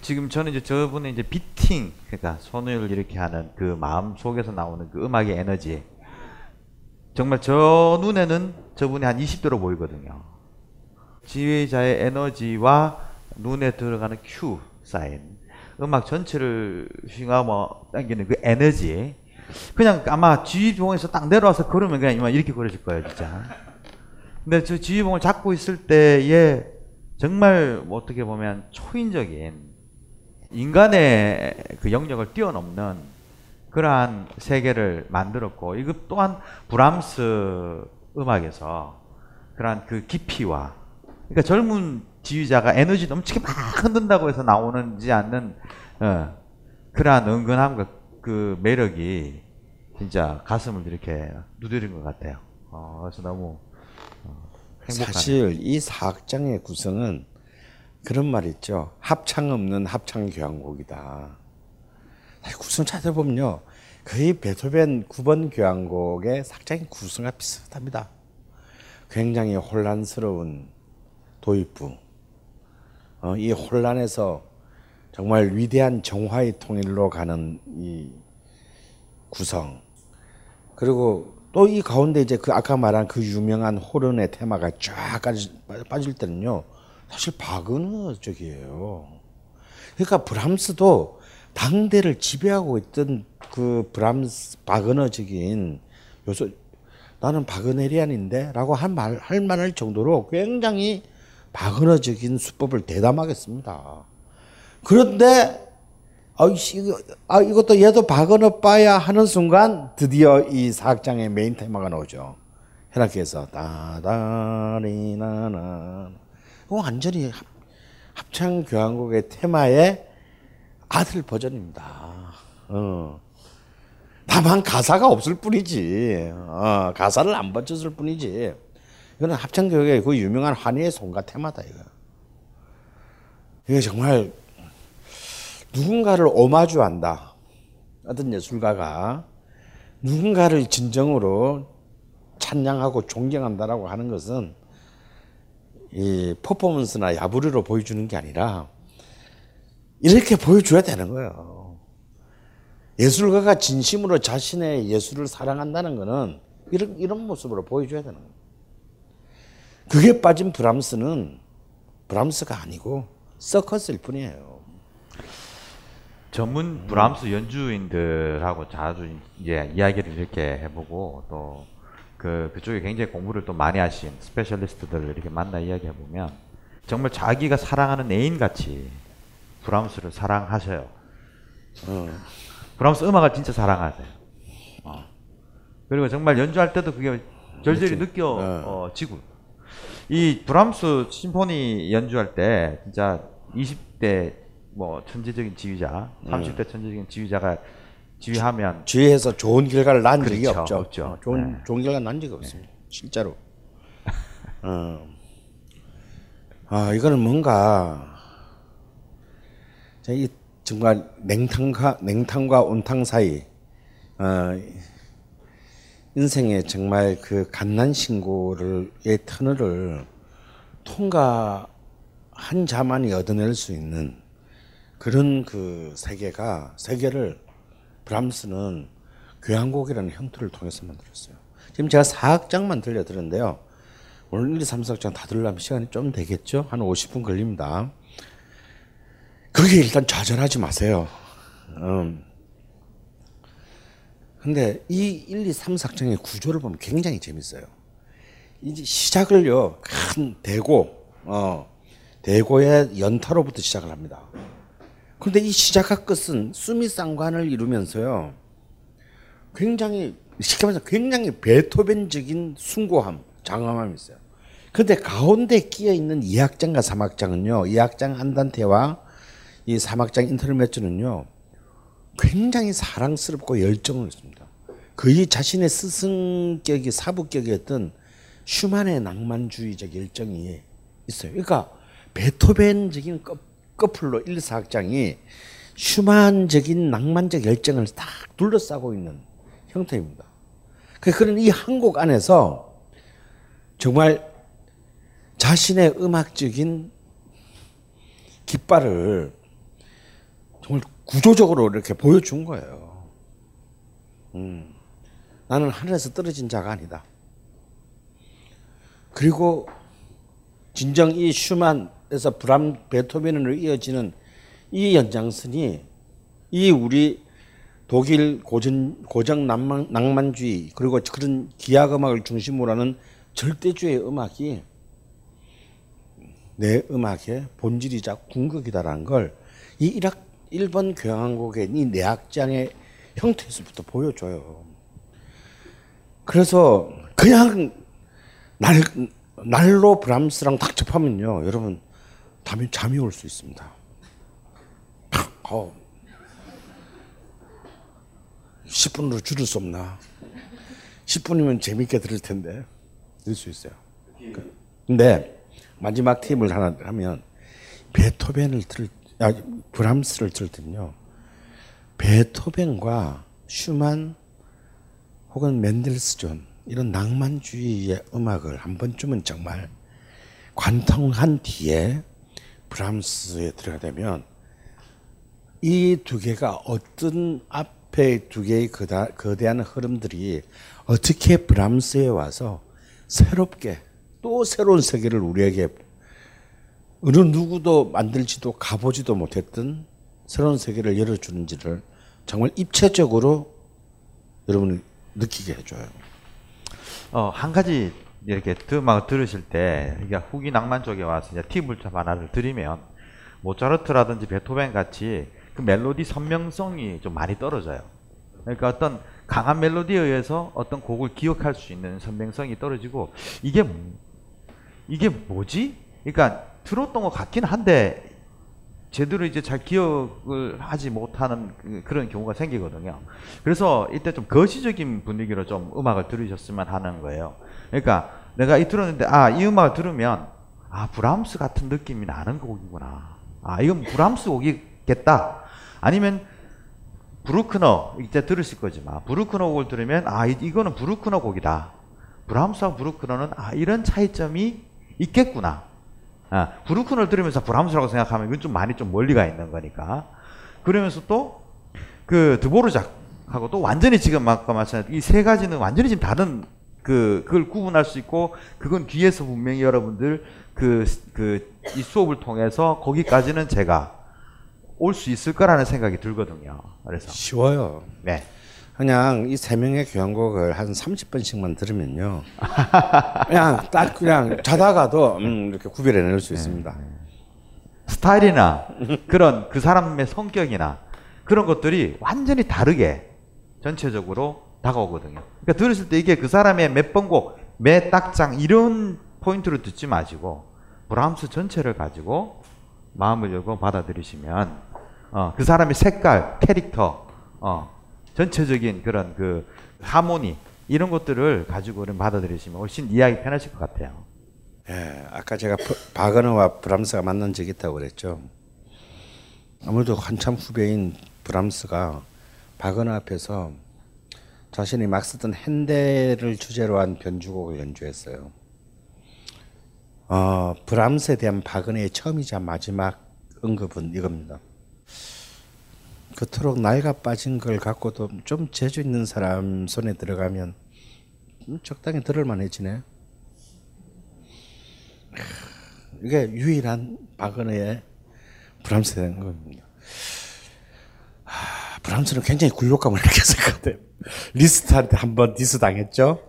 지금 저는 이제 저분의 이제 비팅 그러니까 손을 이렇게 하는 그 마음 속에서 나오는 그 음악의 에너지 정말 저 눈에는 저분이 한 20도로 보이거든요. 지휘자의 에너지와 눈에 들어가는 큐 사인 음악 전체를 휘감아 당기는 그 에너지 그냥 아마 지휘봉에서 딱 내려와서 걸으면 그냥 이만 이렇게 걸어질 거예요 진짜. 근데 저 지휘봉을 잡고 있을 때에 정말 뭐 어떻게 보면 초인적인 인간의 그 영역을 뛰어넘는 그러한 세계를 만들었고 이것 또한 브람스 음악에서 그러한 그 깊이와 그러니까 젊은 지휘자가 에너지 넘치게 막 흔든다고 해서 나오는지 않는 어, 그러한 은근함과 그 매력이 진짜 가슴을 이렇게 두드린 것 같아요. 어, 그래서 너무 어, 행복하네요. 사실 이 사악장의 구성은 그런 말 있죠. 합창 없는 합창 교향곡이다. 구성 찾아보면요. 거의 베토벤 9번 교향곡의 사악장의 구성과 비슷합니다. 굉장히 혼란스러운 도입부. 어, 이 혼란에서 정말 위대한 정화의 통일로 가는 이 구성. 그리고 또 이 가운데 이제 그 아까 말한 그 유명한 호른의 테마가 쫙 빠질 때는요. 사실 바그너 쪽이에요. 그러니까 브람스도 당대를 지배하고 있던 그 브람스 바그너적인 요소 나는 바그네리안인데라고 한 말 할 만할 정도로 굉장히 바그너적인 수법을 대담하게 씁니다. 그런데 아, 이거, 아 이것도 얘도 바그너 빠야 하는 순간 드디어 이 사악장의 메인 테마가 나오죠. 헤라키에서 따다리나나 완전히 합, 합창 교향곡의 테마의 아들 버전입니다. 어. 다만 가사가 없을 뿐이지. 어, 가사를 안 받쳤을 뿐이지. 이거는 합창 교육의 그 유명한 환희의 송가 테마다 이거. 이게 정말 누군가를 오마주한다. 어떤 예술가가 누군가를 진정으로 찬양하고 존경한다라고 하는 것은 이 퍼포먼스나 야부리로 보여주는 게 아니라 이렇게 보여줘야 되는 거예요. 예술가가 진심으로 자신의 예술을 사랑한다는 것은 이런, 이런 모습으로 보여줘야 되는 거예요. 그게 빠진 브람스는 브람스가 아니고 서커스일 뿐이에요. 전문 브람스 연주인들하고 자주 이제 이야기를 이렇게 해보고 또 그 그쪽에 굉장히 공부를 또 많이 하신 specialist들을 이렇게 만나 이야기해 보면 정말 자기가 사랑하는 애인 같이 브람스를 사랑하셔요. 어. 브람스 음악을 진짜 사랑하세요. 어. 그리고 정말 연주할 때도 그게 절절히 느껴지고 어, 이 브람스 심포니 연주할 때 진짜 20대 뭐 천재적인 지휘자, 30대 천재적인 지휘자가 지휘하면 지휘해서 좋은 결과를 난 적이 그렇죠, 없죠. 없죠. 어, 좋은 네. 좋은 결과 난 적이 없습니다. 실제로. 어. 아 이거는 뭔가 이 정말 냉탕과 냉탕과 온탕 사이 어, 인생의 정말 그 갓난 신고를의 터널을 통과한 자만이 얻어낼 수 있는 그런 그 세계가 세계를 브람스는 교향곡이라는 형태를 통해서 만들었어요. 지금 제가 4악장만 들려드렸는데요. 오늘 1, 2, 3, 4악장 다 들으려면 시간이 좀 되겠죠? 한 50분 걸립니다. 거기에 일단 좌절하지 마세요. 음. 근데 이 1, 2, 3, 4악장의 구조를 보면 굉장히 재밌어요. 이제 시작을요, 큰 대고, 어, 대고의 연타로부터 시작을 합니다. 근데 이 시작과 끝은 수미상관을 이루면서요. 굉장히 쉽게 말해서 굉장히 베토벤적인 숭고함, 장엄함이 있어요. 근데 가운데 끼어 있는 2악장과 3악장은요. 2악장 안단테와 이 3악장 인터메조는요. 굉장히 사랑스럽고 열정을 있습니다. 그의 자신의 스승격이 사부격이었던 슈만의 낭만주의적 열정이 있어요. 그러니까 베토벤적인 1, 4악장이 슈만적인 낭만적 열정을 딱 둘러싸고 있는 형태입니다. 그런 이 한 곡 안에서 정말 자신의 음악적인 깃발을 정말 구조적으로 이렇게 보여준 거예요. 음, 나는 하늘에서 떨어진 자가 아니다. 그리고 진정 이 슈만 에서 브람 베토벤으로 이어지는 이 연장선이 이 우리 독일 고전 고정 낭만, 낭만주의 그리고 그런 기악 음악을 중심으로 하는 절대주의 음악이 내 음악의 본질이자 궁극이다라는 걸 이 일학 일본 교향곡의 이 내악장의 형태에서부터 보여줘요. 그래서 그냥 날 날로 브람스랑 딱 접하면요, 여러분 잠이 잠이 올 수 있습니다. 어, 10분으로 줄일 수 없나? 10분이면 재밌게 들을 텐데 들을 수 있어요. 근데 마지막 팁을 하나 하면 베토벤을 들, 아, 브람스를 들 때는요. 베토벤과 슈만 혹은 맨델스존 이런 낭만주의의 음악을 한 번쯤은 정말 관통한 뒤에 브람스에 들어가면 이 두 개가 어떤 앞에 두 개의 거대한 흐름들이 어떻게 브람스에 와서 새롭게 또 새로운 세계를 우리에게 어느 누구도 만들지도 가보지도 못했던 새로운 세계를 열어주는지를 정말 입체적으로 여러분을 느끼게 해줘요. 어, 한 가지 이렇게 음악을 들으실 때, 그러니까 후기 낭만 쪽에 와서 이제 팁을 좀 하나를 드리면, 모차르트라든지 베토벤 같이 그 멜로디 선명성이 좀 많이 떨어져요. 그러니까 어떤 강한 멜로디에 의해서 어떤 곡을 기억할 수 있는 선명성이 떨어지고, 이게, 이게 뭐지? 그러니까 들었던 것 같긴 한데, 제대로 이제 잘 기억을 하지 못하는 그- 그런 경우가 생기거든요. 그래서 이때 좀 거시적인 분위기로 좀 음악을 들으셨으면 하는 거예요. 그러니까 내가 이 들었는데 아, 이 음악을 들으면 아, 브람스 같은 느낌이 나는 곡이구나. 아, 이건 브람스 곡이겠다. 아니면 브루크너 이제 들으실 거지만 브루크너 곡을 들으면 아, 이- 이거는 브루크너 곡이다. 브람스와 브루크너는 아, 이런 차이점이 있겠구나. 아, 브루크너를 들으면서 브람스라고 생각하면 이건 좀 많이 좀 멀리가 있는 거니까. 그러면서 또 그 드보르작하고 또 완전히 지금 아까 말씀하신 이 세 가지는 완전히 지금 다른 그 그걸 구분할 수 있고 그건 뒤에서 분명히 여러분들 그 그 이 수업을 통해서 거기까지는 제가 올 수 있을 거라는 생각이 들거든요. 그래서 쉬워요. 네. 그냥 이 세 명의 교향곡을 한 30번씩만 들으면요. 그냥 딱 그냥 자다가도 음, 이렇게 구별해 낼 수 있습니다. 스타일이나 그런 그 사람의 성격이나 그런 것들이 완전히 다르게 전체적으로 다가오거든요. 그러니까 들으실 때 이게 그 사람의 몇 번곡, 몇 딱장 이런 포인트로 듣지 마시고 브람스 전체를 가지고 마음을 열고 받아들이시면 어, 그 사람의 색깔, 캐릭터, 어, 전체적인 그런 그 하모니 이런 것들을 가지고 받아들이시면 훨씬 이해하기 편하실 것 같아요. 예, 아까 제가 브- 바그너와 브람스가 만난 적이 있다고 그랬죠. 아무래도 한참 후배인 브람스가 바그너 앞에서 자신이 막 쓰던 핸델을 주제로 한 변주곡을 연주했어요. 어, 브람스에 대한 바그너의 처음이자 마지막 언급은 이겁니다. 그토록 낡아 빠진 걸 갖고도 좀 재주 있는 사람 손에 들어가면 좀 적당히 들을 만해지네. 이게 유일한 브람스에 대한 겁니다. 하, 브람스는 굉장히 굴욕감을 갖아요. 리스트한테 한번 디스 당했죠.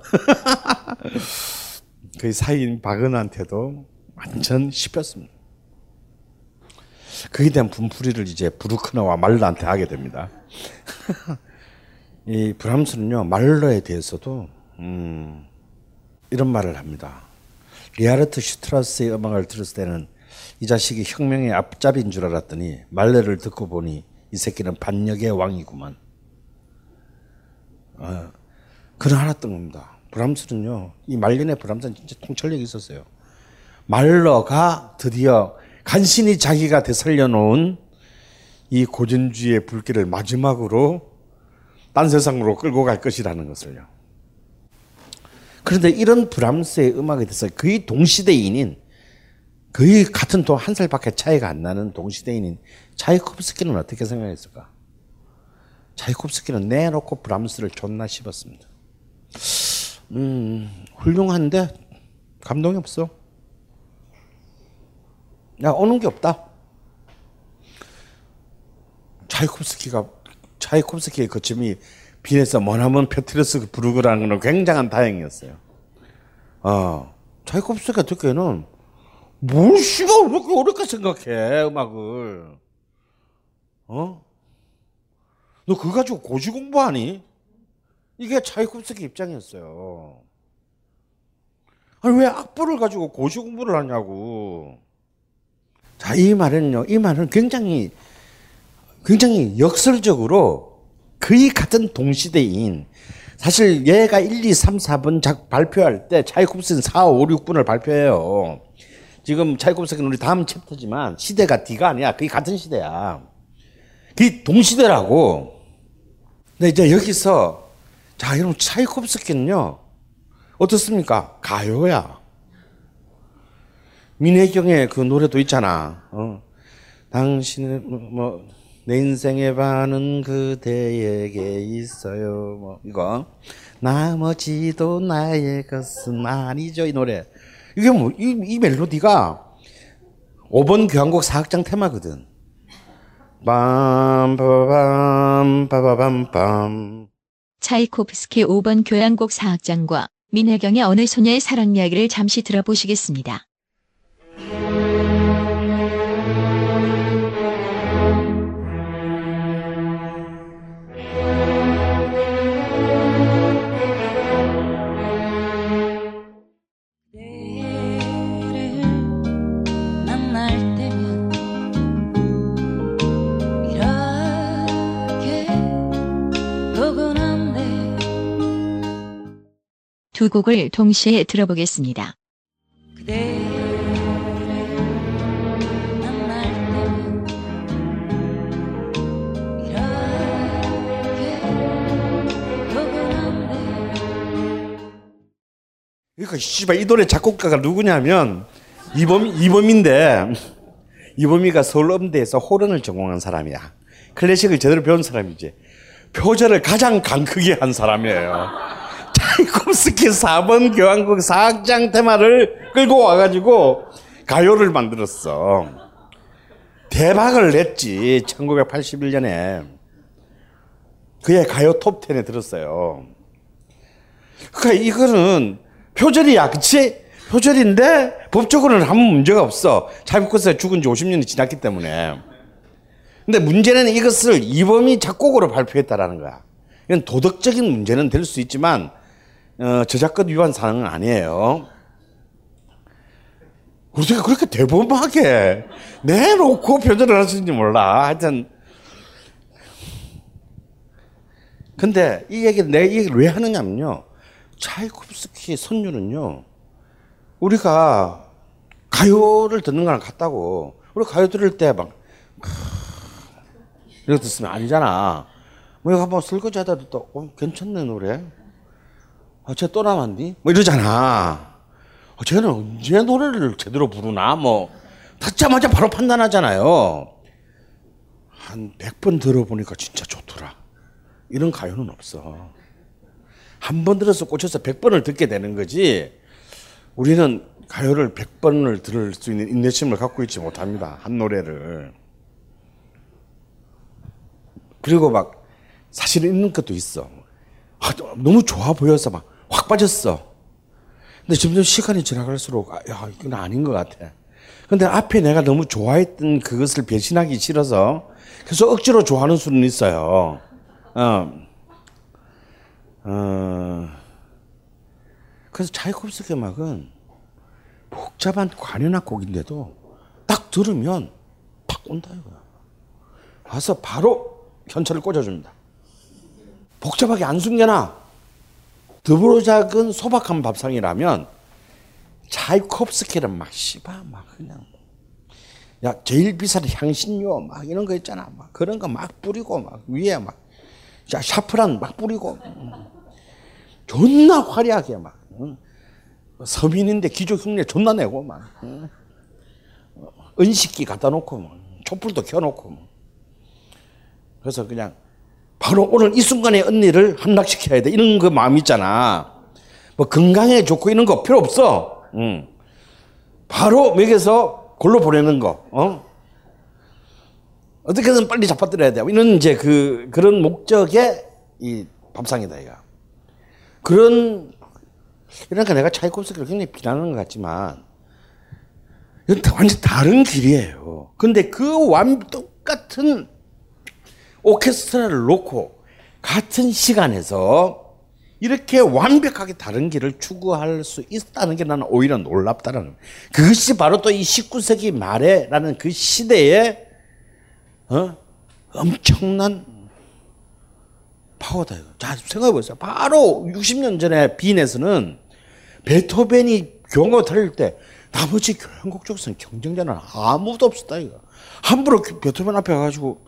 그 사위인 바그너한테도 완전 씹혔습니다. 그에 대한 분풀이를 이제 브루크너와 말러한테 하게 됩니다. 이 브람스는요 말러에 대해서도 음, 이런 말을 합니다. 리하르트 슈트라우스의 음악을 들었을 때는 이 자식이 혁명의 앞잡이인 줄 알았더니 말러를 듣고 보니 이 새끼는 반역의 왕이구만. 어, 그런 알았던 겁니다. 브람스는요, 이 말년의 브람스는 진짜 통찰력이 있었어요. 말러가 드디어 간신히 자기가 되살려 놓은 이 고전주의의 불길을 마지막으로 딴 세상으로 끌고 갈 것이라는 것을요. 그런데 이런 브람스의 음악에 대해서 거의 동시대인인 거의 같은 돈한 살밖에 차이가 안 나는 동시대인인 차이콥스키는 어떻게 생각했을까? 차이콥스키는 내놓고 브람스를 존나 씹었습니다. 음, 훌륭한데 감동이 없어. 야, 오는 게 없다. 차이콥스키가 차이콥스키의 거침이 빈에서 머나먼 페트르스 부르그라는 건 굉장한 다행이었어요. 어, 차이콥스키가 듣기에는 뭘 씨발 그렇게 어렵게 생각해 음악을 어? 너 그거 가지고 고시 공부하니? 이게 차이콥스키 입장이었어요. 아니 왜 악보를 가지고 고시 공부를 하냐고. 자, 이 말은요. 이 말은 굉장히 굉장히 역설적으로 거의 같은 동시대인 사실 얘가 1, 2, 3, 4번 작 발표할 때 차이콥스는 4, 5, 6분을 발표해요. 지금 차이콥스키는 우리 다음 챕터지만 시대가 D가 아니야. 그게 같은 시대야. 그게 동시대라고. 근데 이제 여기서 자, 여러분 차이콥스키는요. 어떻습니까? 가요야. 민혜경의 그 노래도 있잖아. 어. 당신의 뭐내 인생의 반은 그대에게 있어요. 뭐 이거 나머지도 나의 것은 아니죠 이 노래. 이게 뭐 이 이 멜로디가 5번 교향곡 4악장 테마거든. 빰빠밤 빠바밤빰 차이코프스키 5번 교향곡 4악장과 민혜경의 어느 소녀의 사랑 이야기를 잠시 들어보시겠습니다. 두 곡을 동시에 들어보겠습니다. 그러니까 씨발 이 노래 작곡가가 누구냐면 이범 이범인데 이범이가 서울음대에서 호른을 전공한 사람이야. 클래식을 제대로 배운 사람이지. 표절을 가장 강크게 한 사람이에요. 차이콥스키 4번 교향곡 4악장 테마를 끌고 와가지고 가요를 만들었어. 대박을 냈지. 1981년에. 그의 가요 톱10에 들었어요. 그러니까 이거는 표절이야, 그치? 표절인데 법적으로는 아무 문제가 없어. 차이콥스키가 죽은 지 50년이 지났기 때문에. 근데 문제는 이것을 이범이 작곡으로 발표했다라는 거야. 이건 도덕적인 문제는 될 수 있지만 어, 저작권 위반 사항은 아니에요. 우리가 그렇게 대범하게 내놓고 표절을 하시는지 몰라. 하여튼 근데 이 얘기를 내 얘기를 왜 하느냐면요. 차이콥스키 선율은요. 우리가 가요를 듣는 거랑 같다고. 우리 가요 들을 때 막 이렇게 듣으면 아니잖아. 뭐 이거 한번 설거지 하다 듣다 어, 괜찮네 노래. 아, 쟤또 남았니? 뭐 이러잖아. 어, 쟤는 언제 노래를 제대로 부르나? 뭐 듣자마자 바로 판단하잖아요. 한 100번 들어보니까 진짜 좋더라. 이런 가요는 없어. 한 번 들어서 꽂혀서 100번을 듣게 되는 거지. 우리는 가요를 100번을 들을 수 있는 인내심을 갖고 있지 못합니다. 한 노래를. 그리고 막 사실 있는 것도 있어. 아, 너무 좋아 보여서 막 확 빠졌어. 근데 점점 시간이 지나갈수록 아, 야 이건 아닌 것 같아. 근데 앞에 내가 너무 좋아했던 그것을 배신하기 싫어서 그래서 억지로 좋아하는 수는 있어요. 어. 어. 그래서 차이콥스키 음악은 복잡한 관현악 곡인데도 딱 들으면 탁 온다 이거야. 와서 바로 현철을 꽂아줍니다. 복잡하게 안 숨겨놔. 드보로작은 소박한 밥상이라면 차이콥스키는 막 씨바 막 그냥 야 제일 비싼 향신료 막 이런 거 있잖아 막 그런 거 막 뿌리고 막 위에 막 야, 샤프란 막 뿌리고 존나 화려하게 막 응? 서민인데 기족 흉내 존나 내고 막 응? 은식기 갖다 놓고 뭐, 촛불도 켜놓고 뭐. 그래서 그냥 바로 오늘 이 순간에 언니를 함락시켜야 돼 이런 그 마음 있잖아. 뭐 건강에 좋고 이런 거 필요 없어. 응. 바로 먹여서 골로 보내는 거. 어? 어떻게든 빨리 잡아들여야 돼. 이런 이제 그 그런 목적의 이 밥상이다 이가. 그런 그러니까 내가 차이콥스키를 굉장히 비난하는 것 같지만 이건 다- 완전 다른 길이에요. 근데 그 완 똑같은 오케스트라를 놓고 같은 시간에서 이렇게 완벽하게 다른 길을 추구할 수 있다는 게 나는 오히려 놀랍다라는 그것이 바로 또 이 19세기 말에라는 그 시대에 어? 엄청난 파워다. 자 생각해 보세요. 바로 60년 전에 빈에서는 베토벤이 경호 달릴 때 나머지 교향곡 쪽에서는 경쟁자는 아무도 없었다 이거. 함부로 베토벤 앞에 가가지고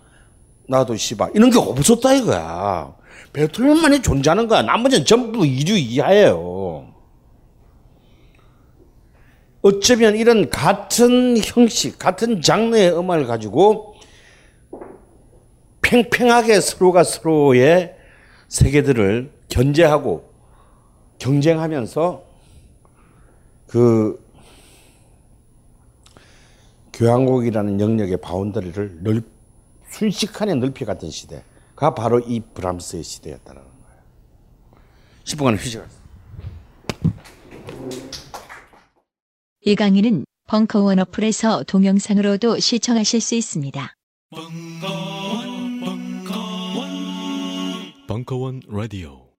나도 씨발 이런 게 없었다 이거야. 베토벤만이 존재하는 거야. 나머지는 전부 이류 이하예요. 어쩌면 이런 같은 형식, 같은 장르의 음악을 가지고 팽팽하게 서로가 서로의 세계들을 견제하고 경쟁하면서 그 교향곡이라는 영역의 바운더리를 넓, 순식간에 넓혀갔던 시대가 바로 이 브람스의 시대였다는 거예요. 10분간 휴식을. 이 강의는 벙커원 어플에서 동영상으로도 시청하실 수 있습니다. 벙커원 라디오